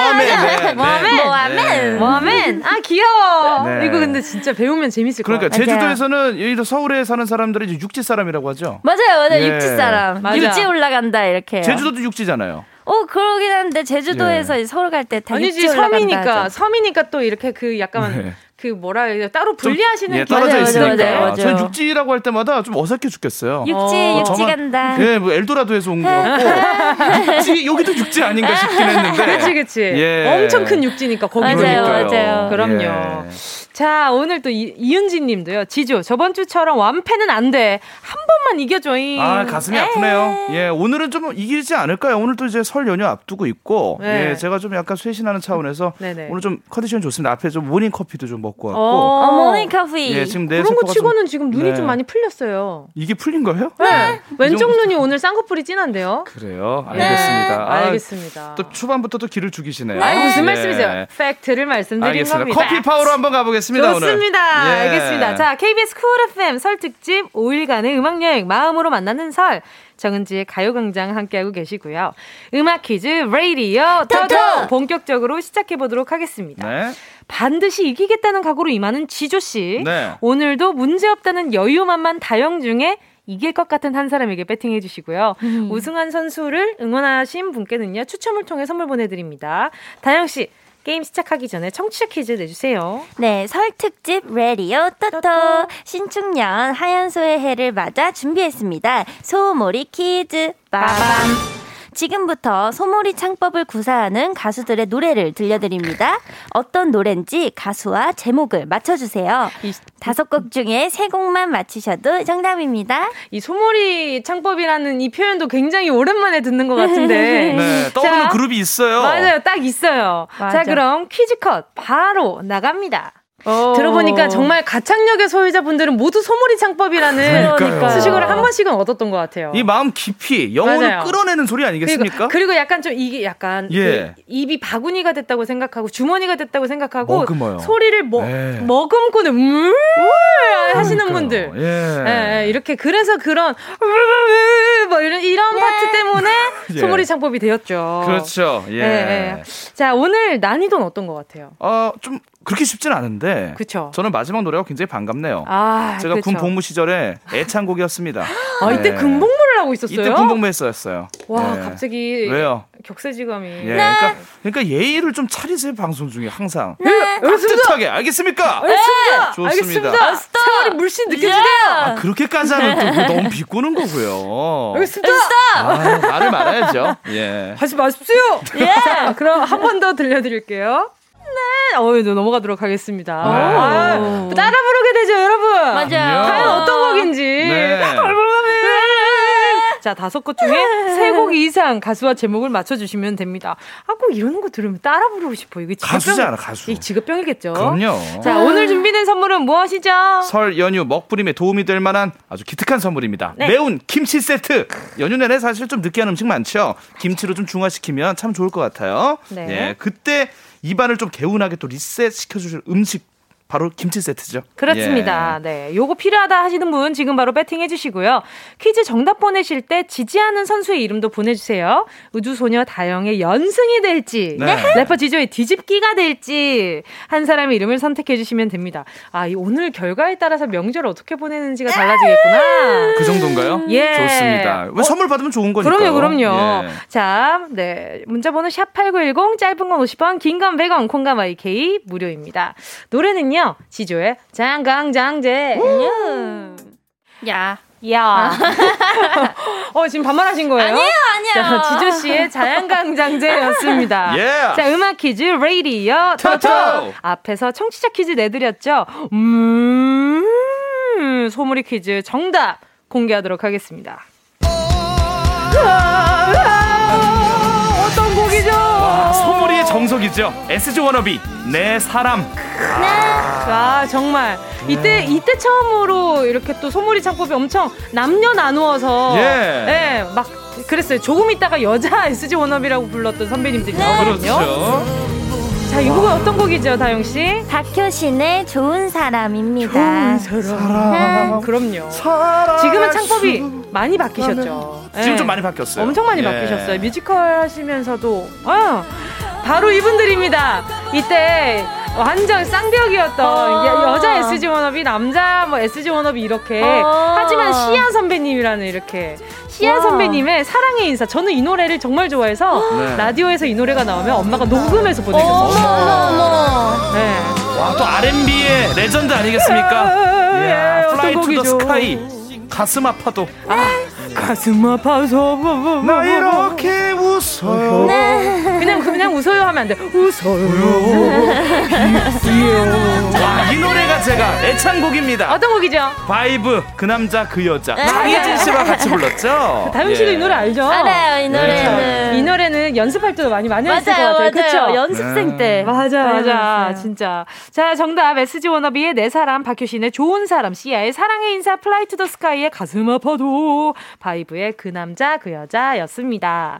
뭐하면. 뭐하면. 뭐하면. 아귀 여워. 네. 이거 근데 진짜 배우면 재밌을 것 같아요. 그러니까 제주도에서는 들어 서울에 사는 사람들이 이제 육지 사람이라고 하죠. 맞아요, 맞아요. 예. 육지 사람. 맞아. 육지 올라간다 이렇게. 제주도도 육지잖아요. 어 그러긴 한데 제주도에서 예. 서울 갈때다 아니지 섬이니까 섬이니까 또 이렇게 그 약간 네. 그 뭐라 해야 따로 분리하시는 예, 떨어져 있으니까. 전 육지라고 할 때마다 좀 어색해 죽겠어요. 육지 어, 육지 저만, 간다. 예, 뭐 엘도라도에서 온 거 같고 육지 여기도 육지 아닌가 싶긴 했는데. 그렇지 그렇지. 예. 엄청 큰 육지니까 거기 맞아요, 맞아요. 그럼요. 예. 자, 오늘 또 이, 이은지 님도요. 지조, 저번 주처럼 완패는 안 돼. 한 번만 이겨줘잉. 아, 가슴이 에이. 아프네요. 예, 오늘은 좀 이기지 않을까요? 오늘 또 이제 설 연휴 앞두고 있고. 네. 예, 제가 좀 약간 쇄신하는 차원에서 네네. 오늘 좀 컨디션 좋습니다. 앞에 좀 모닝 커피도 좀 먹고 왔고. 어, 어 모닝 커피. 예, 지금 내 그런 거 치고는 좀, 지금 눈이 네. 좀 많이 풀렸어요. 이게 풀린 거예요? 네. 네. 왼쪽 눈이 오늘 쌍꺼풀이 진한데요. 그래요? 알겠습니다. 네. 아, 알겠습니다. 또 초반부터 또 기를 죽이시네요. 아, 무슨 예. 말씀이세요? 팩트를 말씀드린 알겠습니다. 겁니다. 커피 파워로 한번 가보겠습니다. 좋습니다. 오늘. 예. 알겠습니다. 자, KBS 쿨 FM 설 특집 5일간의 음악 여행 마음으로 만나는 설. 정은지의 가요광장 함께하고 계시고요. 음악 퀴즈 레이디어 토토 본격적으로 시작해 보도록 하겠습니다. 네. 반드시 이기겠다는 각오로 임하는 지조 씨. 네. 오늘도 문제 없다는 여유만만 다영 중에 이길 것 같은 한 사람에게 배팅해 주시고요. 음. 우승한 선수를 응원하신 분께는요. 추첨을 통해 선물 보내드립니다. 다영 씨. 게임 시작하기 전에 청취자 퀴즈 내주세요. 네, 설 특집 레디오 토토 신축년 하얀소의 해를 맞아 준비했습니다. 소몰이 퀴즈 빠밤. 지금부터 소몰이 창법을 구사하는 가수들의 노래를 들려드립니다. 어떤 노래인지 가수와 제목을 맞춰주세요. 다섯 곡 중에 세 곡만 맞히셔도 정답입니다. 이 소몰이 창법이라는 이 표현도 굉장히 오랜만에 듣는 것 같은데. 네, 떠오르는 그룹이 있어요. 맞아요, 딱 있어요. 맞아. 자, 그럼 퀴즈 컷 바로 나갑니다. 어. 들어보니까 정말 가창력의 소유자분들은 모두 소몰이 창법이라는 그러니까요. 수식어를 한 번씩은 얻었던 것 같아요. 이 마음 깊이 영혼을 끌어내는 소리 아니겠습니까? 그리고, 그리고, 약간 좀 이게 약간 예. 그 입이 바구니가 됐다고 생각하고 주머니가 됐다고 생각하고 머금어요. 소리를 뭐, 예. 머금고는 물 하시는 분들 예. 예. 이렇게 그래서 그런 뭐 이런 이런 예. 파트 때문에 예. 소몰이 창법이 되었죠. 그렇죠. 예. 자 오늘 난이도는 어떤 것 같아요? 어좀 그렇게 쉽진 않은데 그쵸. 저는 마지막 노래가 굉장히 반갑네요. 아, 제가 그쵸. 군 복무 시절에 애창곡이었습니다. 아 이때 네. 군복무를 하고 있었어요? 이때 군복무 했었어요. 와 네. 갑자기 왜요? 격세지감이. 예, 네. 그러니까, 그러니까 예의를 좀 차리세요 방송 중에 항상. 네. 따뜻하게 알겠습니까? 알겠습니다. 좋습니다. 알겠습니다. 세월이 물씬 느껴지네요. 아, 그렇게까지는 또 너무 비꼬는 거고요. 알겠습니다. 아, 말을 말아야죠. 예. 하지 마십시오. 예. 그럼 한 번 더 들려드릴게요. 네. 어유 넘어가도록 하겠습니다. 네. 아, 따라 부르게 되죠, 여러분. 맞아요. 과연 어떤 곡인지. 네. 자, 다섯 곡 중에 세 곡 이상 가수와 제목을 맞춰주시면 됩니다. 아, 꼭 이런 거 들으면 따라 부르고 싶어. 이게 가수잖아, 가수. 이 직업병이겠죠. 그럼요. 자, 오늘 준비된 선물은 무엇이죠? 설 연휴 먹부림에 도움이 될 만한 아주 기특한 선물입니다. 네. 매운 김치 세트. 연휴 내내 사실 좀 느끼한 음식 많죠. 김치로 좀 중화시키면 참 좋을 것 같아요. 네. 예, 그때 입안을 좀 개운하게 또 리셋 시켜주실 음식 바로 김치 세트죠. 그렇습니다. 예. 네. 요거 필요하다 하시는 분 지금 바로 배팅해 주시고요. 퀴즈 정답 보내실 때 지지하는 선수의 이름도 보내 주세요. 우주소녀 다영의 연승이 될지, 네. 래퍼 지조의 뒤집기가 될지, 한 사람의 이름을 선택해 주시면 됩니다. 아, 이 오늘 결과에 따라서 명절 어떻게 보내는지가 달라지겠구나. 그 정도인가요? 예. 좋습니다. 왜 어? 선물 받으면 좋은 거니까. 그럼요, 그럼요. 예. 자, 네. 문자 번호 샵8910, 짧은 건 50원, 긴 건 100원, 콩감 IK 무료입니다. 노래는요, 노래는요, 지조의 장강장제. 야. 야. 어, 지금 반말하신 거예요? 아니에요, 아니에요. 자, 지조 씨의 자연강장제였습니다. yeah. 자, 음악 퀴즈, 레이디어 토토. 앞에서 청취자 퀴즈 내드렸죠? 음, 소무리 퀴즈 정답 공개하도록 하겠습니다. 정석이죠. SG 워너비, 내 사람. 네. 아, 정말. 이때, 이때 처음으로 이렇게 또 소머리 창법이 엄청 남녀 나누어서. 예. 예, 막 그랬어요. 조금 있다가 여자 SG 워너비라고 불렀던 선배님들이 네. 나오거든요. 그렇죠. 자, 이 곡은 어떤 곡이죠, 다영 씨? 박효신의 좋은 사람입니다. 좋은 사람. 음, 그럼요. 지금은 창법이 많이 바뀌셨죠. 지금 네. 좀 많이 바뀌었어요. 엄청 많이 예. 바뀌셨어요. 뮤지컬 하시면서도. 어, 바로 이분들입니다. 이때 완전 쌍벽이었던 어~ 여자 SG 워너비, 남자 뭐 SG 워너비 이렇게. 어~ 하지만 씨야 선배님이라는 이렇게 씨야 선배님의 사랑의 인사. 저는 이 노래를 정말 좋아해서 네. 라디오에서 이 노래가 나오면 엄마가 녹음해서 보내줬어요. 어머, 네. 와, 또 R&B의 레전드 아니겠습니까? 예, 플라이 투 더 스카이. 가슴 아파도. 아. 가슴 아파서 나 이렇게 웃어요. 네. 그냥 그냥 웃어요 하면 안 돼. 웃어요. 와, 이 노래가 제가 애창곡입니다. 어떤 곡이죠? 바이브 그 남자 그 여자. 장혜진 씨와 같이 불렀죠. 다영 씨도 예. 이 노래 알죠? 알아요 이 노래는. 네. 이 노래는 연습할 때도 많이 많이 했을 것 같아요. 그렇죠? 연습생 때. 맞아 맞아 진짜. 자 정답 SG 워너비의 내 사람 박효신의 좋은 사람 씨야의 사랑의 인사 플라이 투 더 스카이의 가슴 아파도 바이브의 그 남자 그 여자였습니다.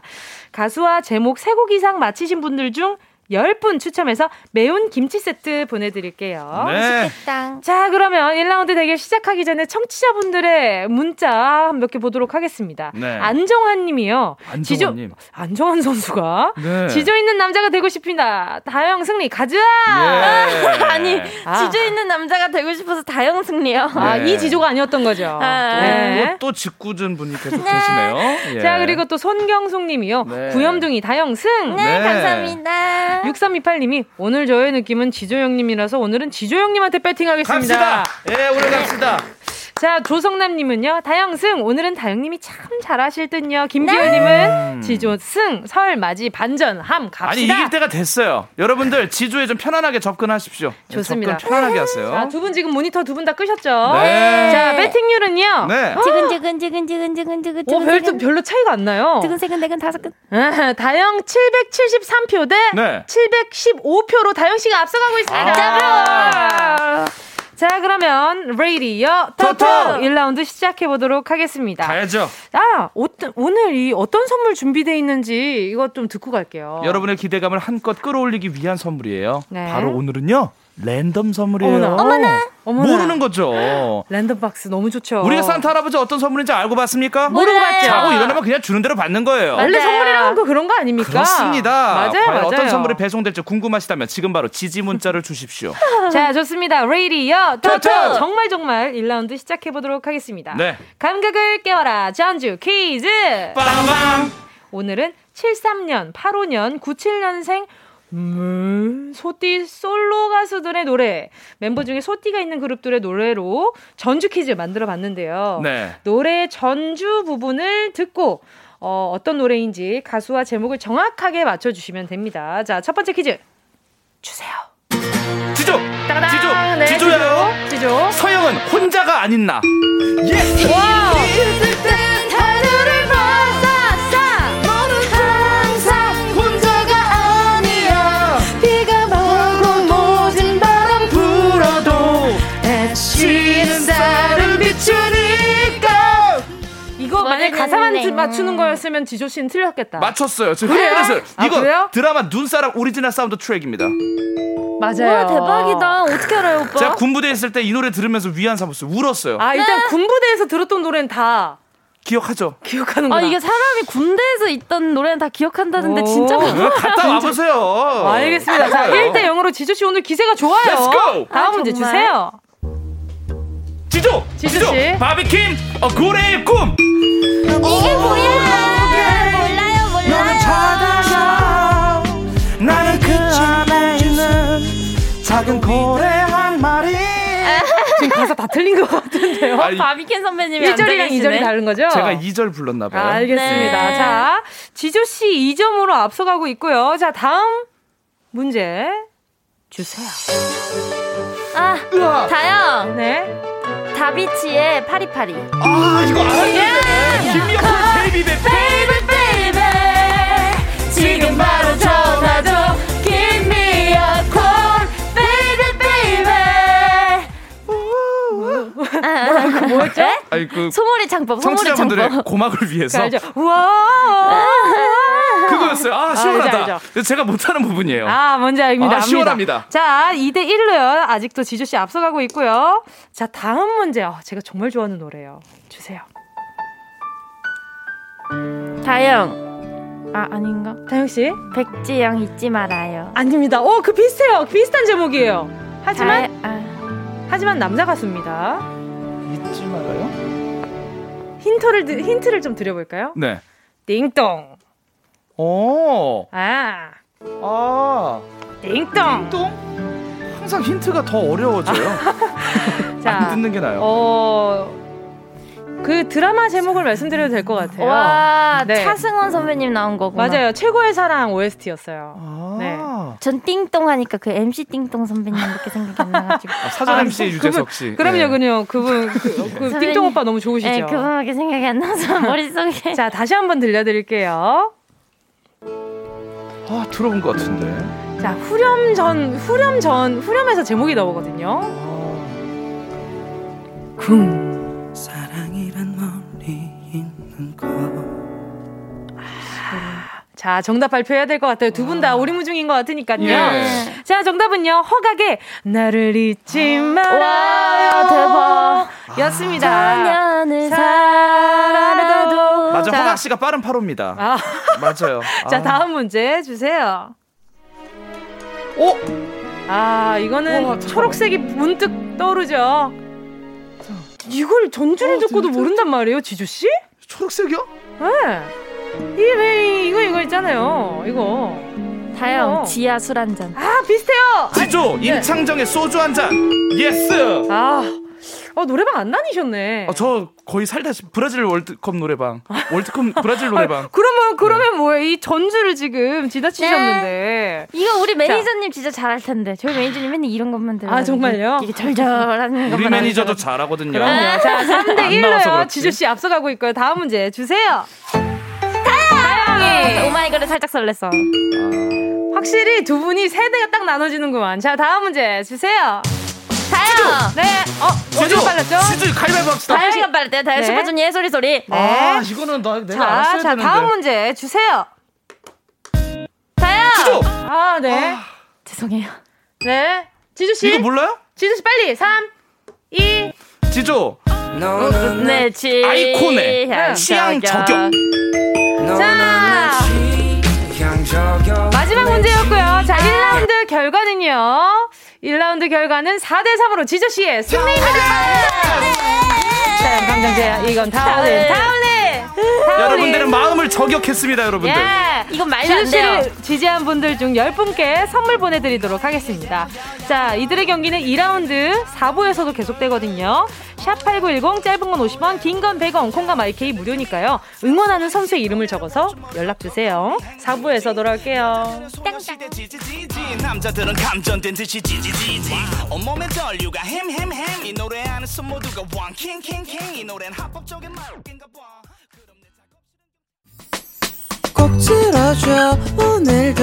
가수와 제목 세 곡 이상 맞히신 분들 중 10분 추첨해서 매운 김치 세트 보내드릴게요. 네. 맛있겠다. 자, 그러면 1라운드 대결 시작하기 전에 청취자분들의 문자 몇 개 보도록 하겠습니다. 네. 안정환 님이요. 안정환 님. 안정환 선수가 네. 지조 있는 남자가 되고 싶습니다. 다영 승리 가자! 예. 아니, 아. 지조 있는 남자가 되고 싶어서 다영 승리요. 아, 이 지조가 아니었던 거죠. 아. 네. 또, 또 짓궂은 분이 계속 네. 계시네요. 예. 자, 그리고 또 손경숙 님이요. 네. 구염둥이 다영 승! 네, 네. 감사합니다. 6328님이 오늘 저의 느낌은 지조형님이라서 오늘은 지조형님한테 배팅하겠습니다. 갑시다. 예, 오늘 갑시다. 자, 조성남님은요, 다영승, 오늘은 다영님이 참 잘하실 듯요. 김지우님은 네. 지조 승, 설, 맞이, 반전, 함, 갑시다. 아니, 이길 때가 됐어요. 여러분들, 지조에 좀 편안하게 접근하십시오. 좋습니다. 접근 편안하게 하세요. 자, 두 분 지금 모니터 두 분 다 끄셨죠? 네. 자, 배팅률은요? 네. 지근지근 지근지근 지근지근. 어, 별도, 별로 차이가 안 나요. 지근세근 네근 다섯 근. 다영 773표 대 네. 715표로 다영씨가 앞서가고 있습니다. 아~ 자, 그러면 레이디어 토토 1라운드 시작해 보도록 하겠습니다. 가야죠. 아, 어떤 오늘 이 어떤 선물 준비되어 있는지 이것 좀 듣고 갈게요. 여러분의 기대감을 한껏 끌어올리기 위한 선물이에요. 네. 바로 오늘은요. 랜덤 선물이에요. 어머나. 어머나. 어머나. 모르는 거죠. 랜덤 박스 너무 좋죠. 우리가 산타 할아버지 어떤 선물인지 알고 봤습니까? 모르고 봤죠. 자고 일어나면 그냥 주는 대로 받는 거예요. 원래 선물이라는 거 그런 거 아닙니까? 그렇습니다. 맞아요, 맞아요. 어떤 선물이 배송될지 궁금하시다면 지금 바로 지지 문자를 주십시오. 자, 좋습니다. 레이디어 토토 정말 정말 1라운드 시작해 보도록 하겠습니다. 네. 감각을 깨워라. 전주 퀴즈. 빵빵. 오늘은 73년, 85년, 97년생 음, 소띠 솔로 가수들의 노래 멤버 중에 소띠가 있는 그룹들의 노래로 전주 퀴즈 만들어 봤는데요. 네. 노래 전주 부분을 듣고 어, 어떤 노래인지 가수와 제목을 정확하게 맞춰주시면 됩니다. 자, 첫 번째 퀴즈 주세요. 지조, 따다당. 지조, 네, 지조요. 지조. 서영은 혼자가 아닌 나. 예. 와. 가사만 네. 맞추는 거였으면 지조 씨는 틀렸겠다. 맞췄어요. 그래요? 그래서 아, 이거 그래요? 드라마 눈사람 오리지널 사운드 트랙입니다. 맞아요. 와, 대박이다. 어떻게 알아요, 오빠? 제가 군부대에 있을 때 이 노래 들으면서 위안 삼았어요. 울었어요. 아, 일단 네. 군부대에서 들었던 노래는 다 기억하죠? 기억하는 거야. 아, 이게 사람이 군대에서 있던 노래는 다 기억한다는데 진짜 갔다 와 보세요. 알겠습니다. 자, 1대 0으로 지조 씨 오늘 기세가 좋아요. Let's go! 다음 아, 문제 주세요. 지조! 지조 씨. 바비킴, 어, 고래의 꿈! 이게 뭐야? 몰라요, 몰라요. 너는 찾아서 나는 그 안에 있는 작은 고래 한 마리 지금 가사 다 틀린 것 같은데요. 아니, 바비켄 선배님이 1절이랑 2절이 다른 거죠? 제가 2절 불렀나 봐요. 아, 알겠습니다. 네. 자, 지조 씨 2점으로 앞서가고 있고요. 자, 다음 문제 주세요. 아, 으아. 다영. 네. 다비치의 팔이팔이. 아, 이거 알았는데. Gimme a call baby baby. Baby baby. 지금 바로 전화 줘. Give me a call. Baby baby. 뭐라고 뭐였죠? 아니 그 소머리 창법. 소머리 청취자분들의 창법. 고막을 위해서. 와. 그거였어요. 아, 시원하다. 알죠, 알죠. 제가 못하는 부분이에요. 아, 뭔지 압니다. 아, 시원합니다. 자, 2대 1로요. 아직도 지조씨 앞서가고 있고요. 자, 다음 문제. 어, 제가 정말 좋아하는 노래예요. 주세요. 다영. 아, 아닌가? 다영 씨? 백지영 잊지 말아요. 아닙니다. 오, 그 비슷해요. 비슷한 제목이에요. 하지만, 다, 아. 하지만 남자 가수입니다. 잊지 말아요? 힌트를, 힌트를 좀 드려볼까요? 네. 띵동. 오. 아. 아. 띵동. 띵동? 항상 힌트가 더 어려워져요. 자, 안 듣는 게 나아요. 어. 그 드라마 제목을 말씀드려도 될 것 같아요. 와, 네. 차승원 선배님 나온 거구나. 맞아요. 최고의 사랑 OST였어요. 아~ 네. 전 띵동 하니까 그 MC 띵동 선배님밖에 생각이 안 나가지고. 아, 사전 아, MC 유재석 씨. 그럼요, 네. 그럼요. 그분, 그, 그 띵동 오빠 너무 좋으시죠? 네, 그분밖에 생각이 안 나서 머릿속에. 자, 다시 한번 들려드릴게요. 아, 들어본 것 같은데. 자, 후렴 전, 후렴 전, 후렴에서 제목이 나오거든요. 쿵. 사랑이란 멀리 있는 거. 아, 자, 정답 발표해야 될 것 같아요. 두 분 다 오리무중인 것 같으니까요. 예. 자, 정답은요. 허각의 나를 잊지 말아요. 대박. 였습니다. 작년을 맞아, 허각 씨가 빠른 8호입니다. 아. 맞아요. 자, 아. 다음 문제 주세요. 오! 아, 이거는 오, 초록색이 문득 떠오르죠. 이걸 전주를 아, 듣고도 진짜? 모른단 말이에요, 지주 씨? 초록색이요? 네. 이게 왜 이거 이거 있잖아요. 이거. 다영 지하 술 한 잔. 아 비슷해요. 지조 아, 네. 임창정의 소주 한 잔. Yes. 아 어, 노래방 안 다니셨네. 어, 저 거의 살다 브라질 월드컵 노래방. 월드컵 브라질 노래방. 아, 그러면 그러면 네. 뭐예요? 이 전주를 지금 지나치셨는데. 네. 이거 우리 매니저님 자. 진짜 잘할 텐데. 저희 매니저님 맨날 이런 것만 들어요. 아, 정말요? 이게 절절하는 우리 매니저도 잘하거든요. 그럼요. 자, 3대 1로요. 지조 씨 앞서가고 있고요. 다음 문제 주세요. 다영이 오마이걸을 살짝 설렜어. 아. 확실히 두 분이 세대가 딱 나눠지는구만. 자, 다음 문제 주세요. 다영. 네. 어, 지주 빨랐죠? 지주 가위바위보 합시다. 다영 시간 빨랐대요. 다영 네. 슈퍼주니어의 소리 소리. 네. 아, 이거는 나 내가 자, 알았어야 자, 되는데. 다음 문제 주세요. 다영. 지주. 아, 네. 아. 죄송해요. 네. 지주 씨. 이거 몰라요? 지주 씨 빨리. 3 2 지조. 네, 지. 아이콘의 네. 취향 저격. 자. 마지막 문제였고요. 자, 1라운드 결과는요. 1라운드 결과는 4대3으로 지저씨의 승리입니다! 자, 감정제 이건 다운을, 다운을! 여러분들은 마음을 저격했습니다, 여러분들. 예, 이건 말도 안 돼요. 지지한 분들 중 10분께 선물 보내드리도록 하겠습니다. 자, 이들의 경기는 2라운드 4부에서도 계속되거든요. 샵8910 짧은 건 50원, 긴 건 100원, 콩과 마이케이 무료니까요. 응원하는 선수의 이름을 적어서 연락주세요. 4부에서 돌아올게요. 남자들은 감전된 듯이 지지지지. 온몸에 전류가 햄햄햄. 이 노래 하는 손 모두가 왕킹킹킹. 이 노래는 합법적인 말인가 봐. 꼭 들어줘. 오늘도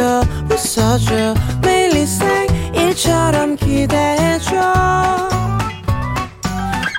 웃어줘. 매일 일상일처럼 기대해줘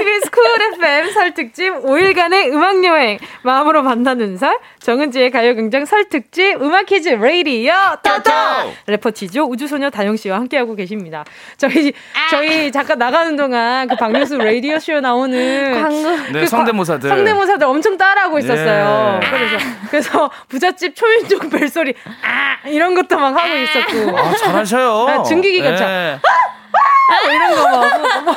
KBS 쿨 FM 설 특집 5일간의 음악 여행 마음으로 만나는 설 정은지의 가요광장 설 특집 음악 퀴즈 레이디어 토토 래퍼 지조 우주소녀 다영 씨와 함께하고 계십니다. 저희 저희 잠깐 나가는 동안 그 박명수 레이디어 쇼 나오는 광고 네, 그 성대모사들. 성대모사들 엄청 따라하고 있었어요. 예. 그래서 그래서 부잣집 초인종 벨소리 아 이런 것도 막 하고 있었고 아, 잘하셔요. 아, 증기기 괜찮- 네. 뭐 이런 거 막.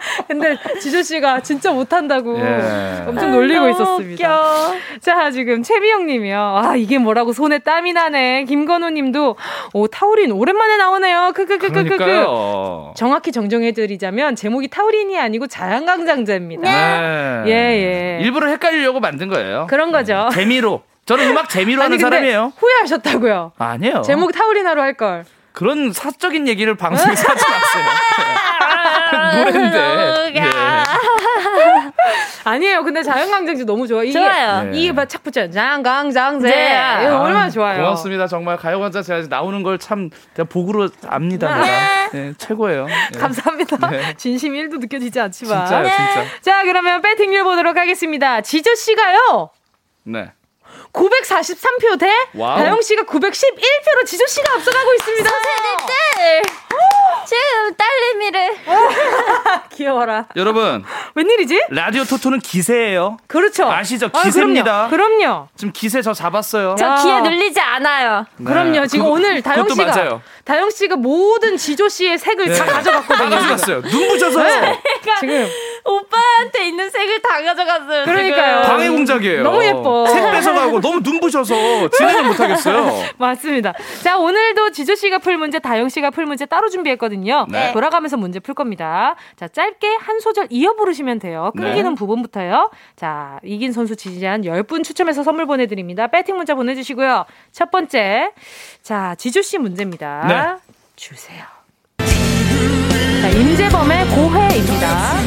근데 지조 씨가 진짜 못한다고 예. 엄청 놀리고 너무 있었습니다. 웃겨. 자, 지금 채미영 님이요. 아, 이게 뭐라고 손에 땀이 나네. 김건우 님도, 오, 타우린 오랜만에 나오네요. 크크크크크크. 정확히 정정해 드리자면, 제목이 타우린이 아니고 자연강장제입니다. 네. 예, 예. 일부러 헷갈리려고 만든 거예요. 그런 거죠. 재미로. 저는 음악 재미로 하는 근데 사람이에요. 후회하셨다고요. 아니에요. 제목 타우린하로 할 걸. 그런 사적인 얘기를 방송에서 하지 마세요. 노래인데. 예. 아니에요. 근데 자연강장제 너무 좋아. 이게, 좋아요. 네. 이게 착 붙여요. 자연강장제. 네. 이거 얼마나 좋아요. 고맙습니다. 정말 가요관자 제가 나오는 걸참 제가 복으로 압니다. 내가. 네, 최고예요. 네. 감사합니다. 네. 진심 1도 느껴지지 않지만. 진짜요, 진짜. 자, 그러면 배팅률 보도록 하겠습니다. 지조 씨가요. 네. 943표 대 wow. 다영 씨가 911표로 지조 씨가 앞서가고 있습니다. 네. 지금 딸내미를 귀여워라. 여러분, 웬일이지? 라디오 토토는 기세예요. 그렇죠. 아시죠? 아, 기세입니다. 그럼요. 그럼요. 지금 기세 저 잡았어요. 저 야. 기에 눌리지 않아요. 그럼요. 지금 그거- 오늘 다영 그것도 씨가 맞아요. 다영 씨가 모든 지조 씨의 색을 네. 다다 가져갔거든요. 가져갔어요. 눈 부셔서 지금 오빠한테 있는 색을 다 가져갔어요. 그러니까요. 방해 공작이에요. 너무 예뻐. 색 뺏어가고 너무 눈 부셔서 진행을 못 하겠어요. 맞습니다. 자, 오늘도 지조 씨가 풀 문제, 다영 씨가 풀 문제 따로 준비했거든요. 네. 돌아가면서 문제 풀 겁니다. 자, 짧게 한 소절 이어 부르시면 돼요. 끊기는 네. 부분부터요. 자, 이긴 선수 지지한 10분 추첨해서 선물 보내드립니다. 배팅 문자 보내주시고요. 첫 번째. 자, 지조 씨 문제입니다. 네. 주세요. 자, 임재범의 고해입니다.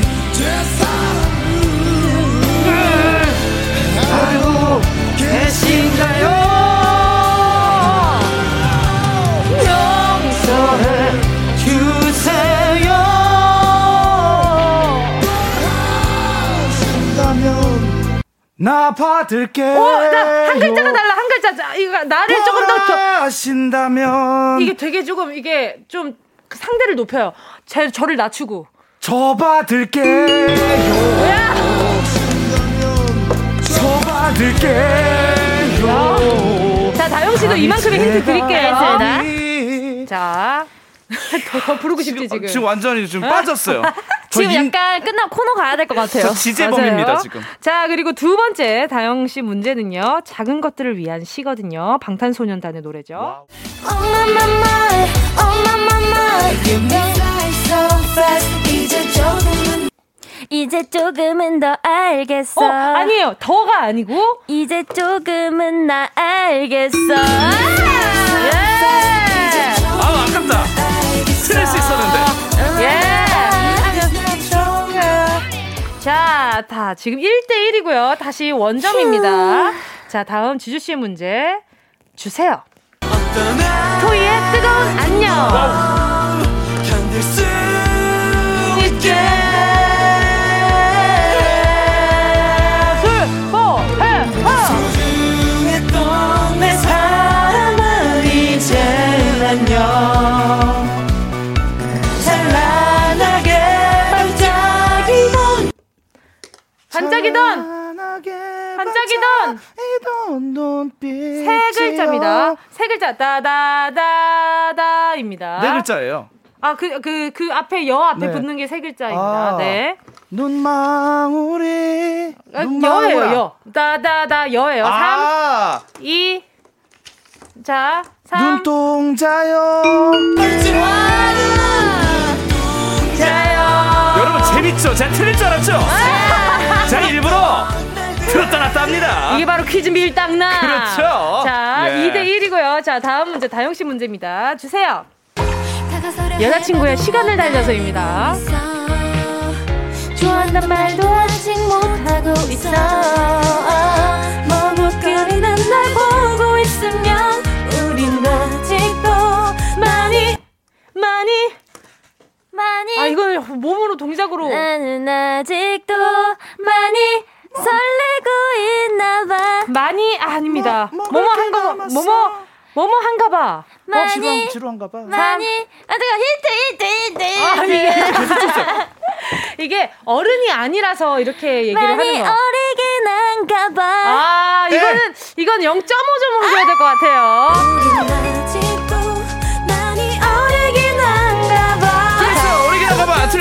나 받을게. 오, 나, 한 글자가 달라, 한 글자. 자, 이거, 나를 조금 더, 더 하신다면 이게 되게 조금 이게 좀그 상대를 높여요. 제 저를 낮추고. 저 받을게요. 저 받을게요. 자, 다영 씨도 이만큼의 힌트 드릴게요. 알겠습니다. 자, 더, 더 부르고 싶지 지금. 지금 완전히 지금 빠졌어요. 저 지금 임- 약간 끝나고 코너 가야 될 것 같아요. 저 지재범입니다 맞아요. 지금. 자, 그리고 두 번째 다영 씨 문제는요. 작은 것들을 위한 시거든요. 방탄소년단의 노래죠. 이제 조금은 더 알겠어. 어, 아니에요. 더가 아니고 이제 조금은 나 알겠어. 예! 아 아깝다. 틀릴 수 있었는데. 예. 자, 다 지금 1대1이고요. 다시 원점입니다. 자, 다음 지주 씨의 문제 주세요. 토이의 뜨거운 안녕. 반짝이던 반짝이던 세 글자입니다. 세 글자 다다다다입니다. 네 글자예요. 아, 그, 그, 그 앞에 여 앞에 네. 붙는 게 세 글자입니다. 아. 네. 눈망울이 아. 여예요, 여. 다다다 여예요. 아 3, 2, 자, 3, 눈동자요. 자요. 여러분 재밌죠? 제가 틀릴 줄 알았죠? 제 가 일부러 들었다 놨다 합니다. 이게 바로 퀴즈 밀당나. 그렇죠. 자, 예. 2대 1이고요. 자, 다음 문제 다영 씨 문제입니다. 주세요. 여자친구의 시간을 달려서입니다. 좋아한단 말도 아직 못하고 있어. 머뭇거리는 날 보고 있으면 우린 아직도 많이 많이 몸으로 동작으로. 나는 아직도 많이 설레고 있나봐. 많이 아, 닙니다 뭐, 뭐, 뭐 한가 뭐뭐 뭐뭐 한가봐. 많이 어, 지루한가봐. 많이 아 제가 힌트 힌트 힌트. 아, 이게, 이게 어른이 아니라서 이렇게 얘기를 하는 많이 거. 어리긴 한가봐. 아 이거는 이건 0.5점 줘야 될 것 같아요.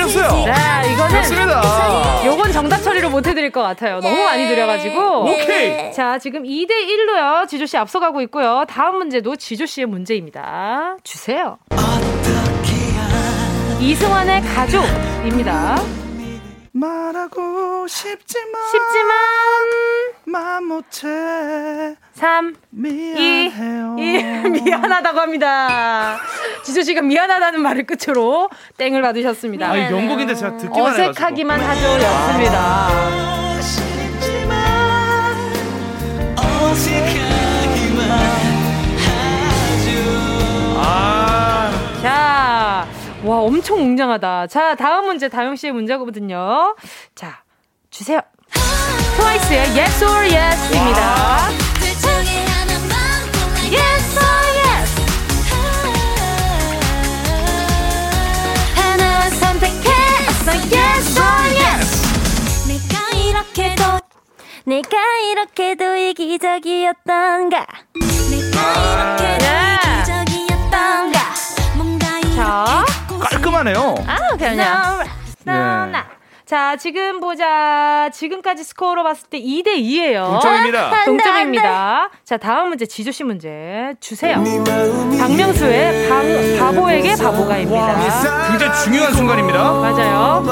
틀렸어요. 자 이거는 그렇습니다. 요건 정답 처리를 못 해드릴 것 같아요. 너무 많이 드려가지고. 오케이. 자, 지금 2대 1로요. 지조 씨 앞서가고 있고요. 다음 문제도 지조 씨의 문제입니다. 주세요. 이승환의 가족입니다. 말하고 싶지만 쉽지만, 맘 못해 3, 2, 미안해요. 1. 미안하다고 합니다. 지조 씨가 미안하다는 말을 끝으로 땡을 받으셨습니다. 아, 이 명곡인데 제가 듣기만 해가지고. 어색하기만 하죠. 였습니다. 와, 엄청 웅장하다. 자, 다음 문제, 다영 씨의 문제거든요. 자, 주세요. 트와이스의 Yes or Yes입니다. Yes or yes. 하나 선택했어. Yes or yes. 내가 이렇게도 내가 이렇게도 이기적이었던가. 내가 이렇게도 예. 이기적이었던가. 뭔가 자, 깔끔하네요. 아, 그럼요. 나. 자, 지금 보자. 지금까지 스코어로 봤을 때 2대 2예요. 동점입니다. 동점입니다. 자, 다음 문제 지조 씨 문제 주세요. 박명수의 방, 바보에게 바보가입니다. 굉장히 중요한 순간입니다. 맞아요.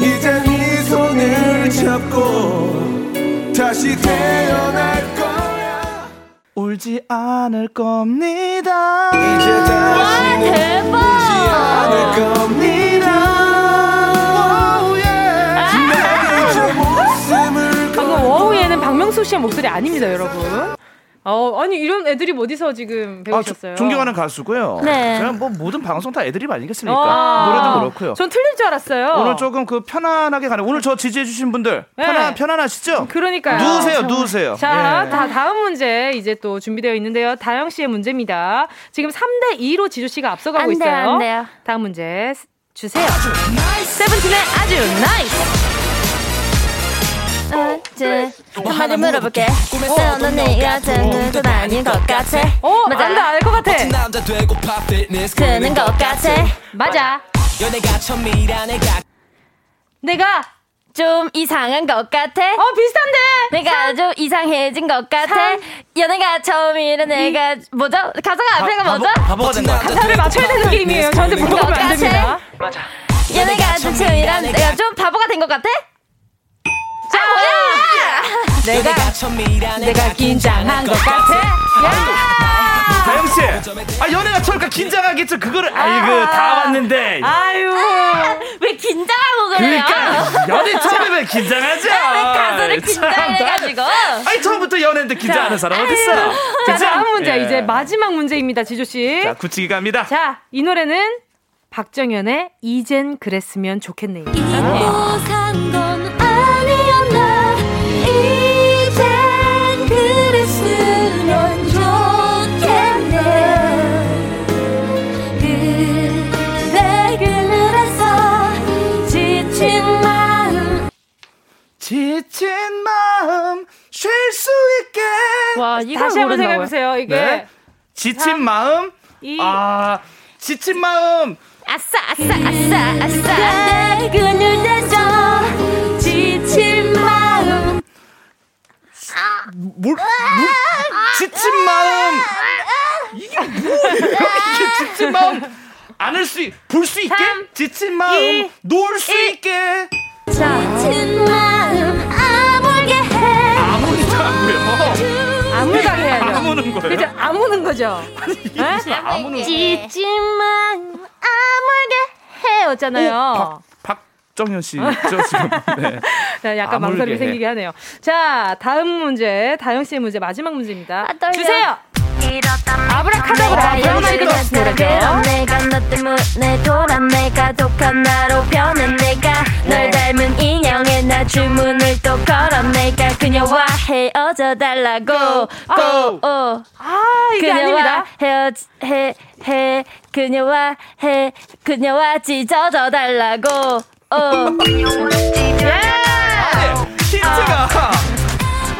이제 네 손을 잡고 다시 태어날 울지 않을 겁니다. 이제 다시는 대박. 않을 겁니다 방금 워우에는 박명수 씨의 목소리 아닙니다, 여러분. 어, 아니 이런 애들이 어디서 지금 아, 배우셨어요? 조- 존경하는 가수고요. 네. 그냥 뭐 모든 방송 다 애드립 아니겠습니까? 아, 노래도 그렇고요. 전 틀릴 줄 알았어요. 오늘 조금 그 편안하게 가는 오늘 저 지지해 주신 분들 네. 편안 편안하시죠? 그러니까요. 누우세요, 누우세요. 자, 예. 다 다음 문제 이제 또 준비되어 있는데요. 다영 씨의 문제입니다. 지금 3대 2로 지조 씨가 앞서가고 안 돼요, 있어요. 안 돼요. 다음 문제 스- 주세요. 세븐틴의 아주 NICE. 어째 한마디 물어볼게 너는 아닌 것 같아 어, 맞아. 안다 알 것 같아. 그는 것 같아 맞아. 내가 좀 이상한 것 같아 어 비슷한데. 내가 좀 이상해진 것 같아 삼. 연애가 처음이라 내가 뭐죠? 가사가 앞에가 뭐죠? 바보가 된 거야. 가사를 맞춰야 되는 게임이에요. 저한테 물어보면 안 됩니다. 연애가 좀 처음이라 내가 좀 바보가 된 것 같아? 자 뭐야? 내가 내가 긴장한 것 같아. 다영 씨, 아 연애가 처음이니까 긴장하겠죠. 그거를 아이고 다 왔는데. 아유. 왜 긴장하고 그래요? 그러니까 연애 처음이면 긴장하죠. 왜 가사를 참, 긴장해가지고 아니 처음부터 연애인데 긴장 하는 사람 어딨어? 자? 다음 문제 예. 이제 마지막 문제입니다, 지조 씨. 자 굳히기 갑니다. 자, 이 노래는 박정현의 이젠 그랬으면 좋겠네. 잊고 산건 지친 마음 쉴 수 있게. 와 이걸 다시 한번 모른다고요? 생각해 보세요. 이게 네. 지친 마음. 이아 지친 마음. 아싸 아싸 아싸 아싸 내 그늘 대서 지친 마음 뭘, 뭘 지친 마음. 이게 뭐예요? 이게 지친 마음. 안을 수, 볼 수 있게? 삼, 지친 마음. 이, 놓을 수 있게. 지친 마음 해야죠. 아무는 거예요. 그죠? 아무는 거죠. 네? 아무는 지친 마음 아물게 해였잖아요. 박, 박정현 씨죠, 지금. 네. 자, 약간 망설임이 해. 생기게 하네요. 자, 다음 문제, 다영 씨의 문제 마지막 문제입니다. 아. 주세요. 아브라카다브라 가스 노래죠. 내가 너 때문에 돌아 내가 독한 나로 변한 내가 널 닮은 인형에 나 주문을 또 걸어 내가 그녀와 헤어져 달라고 고 어. 아, 이게 아닙니다. 헤어 헤헤 그녀와 헤 그녀와 찢어져 달라고 어. 힌트가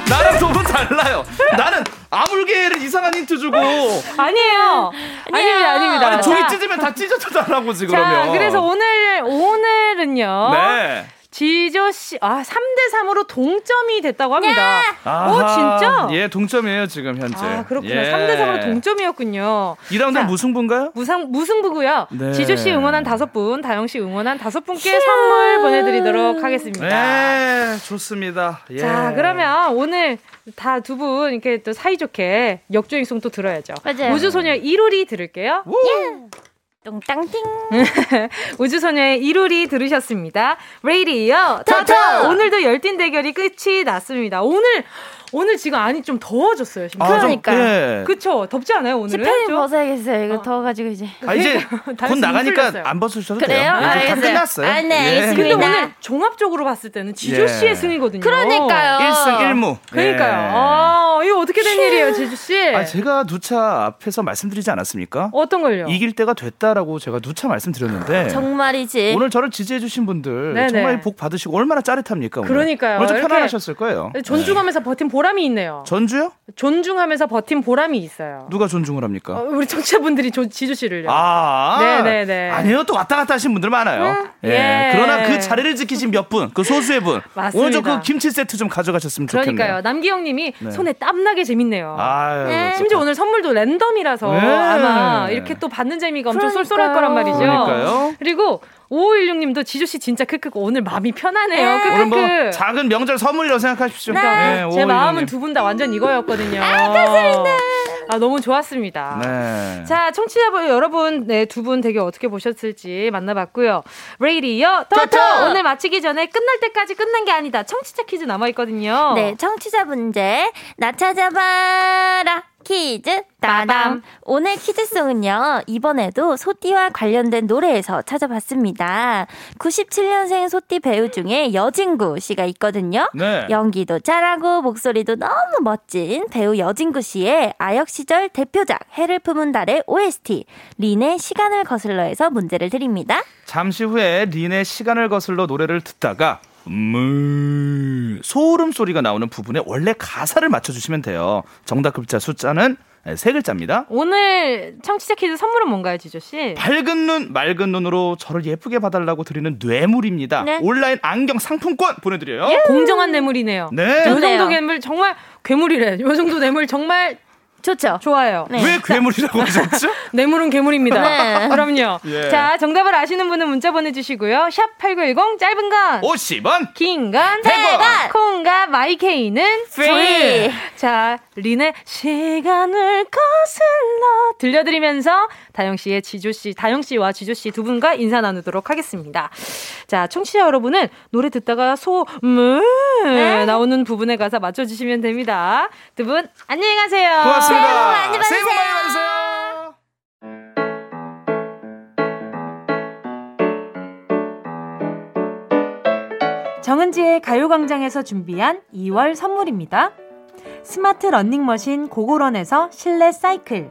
나랑 조금 달라요. 나는 아물개를 이상한 힌트 주고 아니에요. 아닙니다, 아닙니다. 아니 종이 자, 찢으면 다 찢어져 달라고 지금 자, 그러면. 그래서 오늘, 오늘은요. 네. 지조 씨, 아, 3대 3으로 동점이 됐다고 합니다. 오, 아하, 진짜? 예, 동점이에요 지금 현재. 아, 그렇군요. 예. 3대 3으로 동점이었군요. 2라운드는 자, 무승부인가요? 무상, 무승부고요. 네. 지조 씨 응원한 다섯 분, 다영 씨 응원한 다섯 분께 선물 보내 드리도록 하겠습니다. 네, 좋습니다. 예. 자, 그러면 오늘 다 두 분 이렇게 또 사이좋게 역주행송 또 들어야죠. 맞아요. 우주소녀 이루리 들을게요. 똥땅띵 우주소녀의 이루리 들으셨습니다. 레이디요. 터터! 오늘도 열띤 대결이 끝이 났습니다. 오늘, 오늘 지금 안이 좀 더워졌어요. 심지어. 아, 좀, 그러니까요. 예. 그쵸? 덥지 않아요, 오늘은? 스팸 좀? 벗어야겠어요 이거 더워가지고 이제 아, 이제 곧씨 나가니까 웃으셨어요. 안 벗으셔도 그래요? 돼요. 예, 이제 다 알겠어요. 끝났어요. 아, 네, 예. 알겠습니다. 근데. 오늘 종합적으로 봤을 때는 지조 예. 씨의 승이거든요. 그러니까요 1승 1무. 그러니까요. 아, 이거 어떻게 된 일이에요, 지주 씨? 아, 제가 누차 앞에서 말씀드리지 않았습니까? 어떤 걸요? 이길 때가 됐다라고 제가 누차 말씀드렸는데 정말이지 오늘 저를 지지해 주신 분들 네네. 정말 복 받으시고 얼마나 짜릿합니까? 오늘? 그러니까요. 오늘 좀 편안하셨을 거예요. 존중하면서 버틴 보람이 있네요. 전주요? 존중하면서 버틴 보람이 있어요. 누가 존중을 합니까? 어, 우리 청취자분들이 조- 지주 씨를요. 아, 네네네. 아니요, 또 왔다 갔다 하신 분들 많아요. 음, 예. 예. 그러나 그 자리를 지키신 몇 분, 그 소수의 분, 맞습니다. 오늘 저 그 김치 세트 좀 가져가셨으면 좋겠네요. 그러니까요. 남기영 님이 네. 손에 땀나게 재밌네요. 아유, 네. 심지어 오늘 선물도 랜덤이라서 네. 아마 이렇게 또 받는 재미가 엄청 그러니까요. 쏠쏠할 거란 말이죠. 그러니까요. 그리고 5516님도 지조 씨 진짜 크크크 오늘 마음이 편하네요. 네. 오늘 뭐. 작은 명절 선물이라고 생각하십시오. 그러니까 네, 제. 마음은 두 분 다 완전 이거였거든요. 아, 너무 좋았습니다. 네. 자, 청취자분 여러분, 네, 두 분 되게 어떻게 보셨을지 만나봤고요. 레이디어 토토! 오늘 마치기 전에 끝날 때까지 끝난 게 아니다. 청취자 퀴즈 남아 있거든요. 네, 청취자 문제. 나 찾아봐라. 퀴즈 따담. 오늘 퀴즈송은요, 이번에도 소띠와 관련된 노래에서 찾아봤습니다. 97년생 소띠 배우 중에 여진구 씨가 있거든요. 네. 연기도 잘하고 목소리도 너무 멋진 배우 여진구 씨의 아역 시절 대표작 해를 품은 달의 OST 린의 시간을 거슬러에서 문제를 드립니다. 잠시 후에 린의 시간을 거슬러 노래를 듣다가 음 소름 소리가 나오는 부분에 원래 가사를 맞춰주시면 돼요. 정답 글자 숫자는 세 글자입니다. 오늘 청취자 퀴즈 선물은 뭔가요, 지조 씨? 밝은 눈, 맑은 눈으로 저를 예쁘게 봐달라고 드리는 뇌물입니다. 네. 온라인 안경 상품권 보내드려요. 공정한 뇌물이네요. 네. 요 정도. 뇌물 정말 괴물이래. 요 정도 뇌물 정말 좋죠? 좋아요. 네. 왜 괴물이라고 하셨죠? 뇌물은 괴물입니다. 네. 그럼요. 예. 자, 정답을 아시는 분은 문자 보내주시고요. 샵 8910 짧은 건 50원. 긴건 대박! 콩과 마이케이는 Free. 자, 린의 시간을 거슬러 들려드리면서 다영 씨의 지조 씨, 다영 씨와 지조 씨 두 분과 인사 나누도록 하겠습니다. 자, 청취자 여러분은 노래 듣다가 소문 나오는 부분에 가서 맞춰주시면 됩니다. 두 분 안녕히 가세요. 고맙습니다. 새해 복 많이 새해 복 많이 받으세요. 받으세요. 정은지의 가요광장에서 준비한 2월 선물입니다. 스마트 러닝머신 고고런에서 실내 사이클,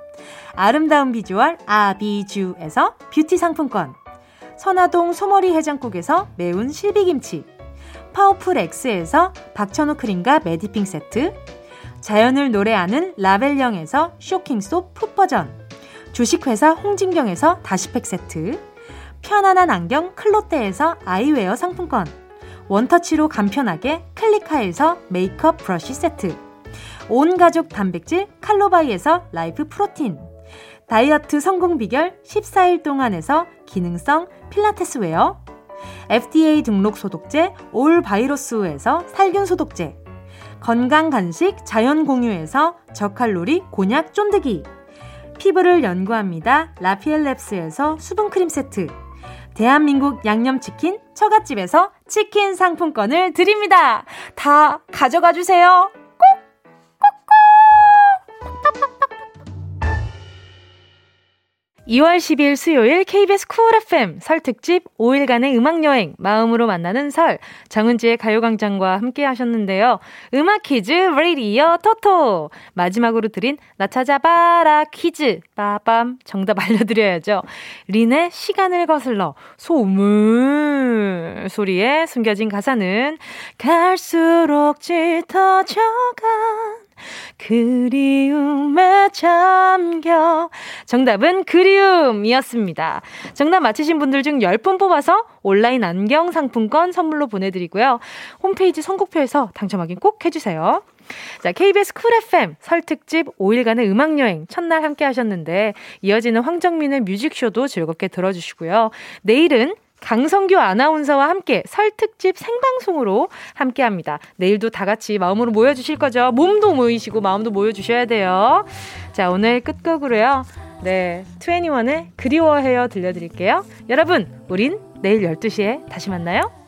아름다운 비주얼 아비주에서 뷰티 상품권, 선화동 소머리 해장국에서 매운 실비김치, 파워풀 X에서 박천호 크림과 매디핑 세트, 자연을 노래하는 라벨령에서 쇼킹소 풋버전, 주식회사 홍진경에서 다시팩 세트, 편안한 안경 클로떼에서 아이웨어 상품권, 원터치로 간편하게 클리카에서 메이크업 브러쉬 세트, 온 가족 단백질 칼로바이에서 라이프 프로틴, 다이어트 성공 비결 14일 동안에서 기능성 필라테스 웨어, FDA 등록 소독제 올 바이러스에서 살균 소독제, 건강 간식 자연 공유에서 저칼로리 곤약 쫀득이, 피부를 연구합니다 라피엘랩스에서 수분 크림 세트, 대한민국 양념치킨 처갓집에서 치킨 상품권을 드립니다. 다 가져가 주세요. 2월 10일 수요일 KBS 쿨 FM 설 특집 5일간의 음악여행 마음으로 만나는 설. 정은지의 가요광장과 함께 하셨는데요. 음악 퀴즈 라디오 토토. 마지막으로 드린 나 찾아봐라 퀴즈. 빠밤. 정답 알려드려야죠. 린의 시간을 거슬러 소물 소리에 숨겨진 가사는 갈수록 짙어져간 그리움에 잠겨. 정답은 그리움이었습니다. 정답 맞히신 분들 중 10분 뽑아서 온라인 안경 상품권 선물로 보내드리고요. 홈페이지 선곡표에서 당첨 확인 꼭 해주세요. 자, KBS 쿨 FM 설 특집 5일간의 음악 여행 첫날 함께 하셨는데 이어지는 황정민의 뮤직쇼도 즐겁게 들어주시고요. 내일은 강성규 아나운서와 함께 설 특집 생방송으로 함께 합니다. 내일도 다 같이 마음으로 모여주실 거죠? 몸도 모이시고 마음도 모여주셔야 돼요. 자, 오늘 끝곡으로요. 네, 21의 그리워해요 들려드릴게요. 여러분, 우린 내일 12시에 다시 만나요.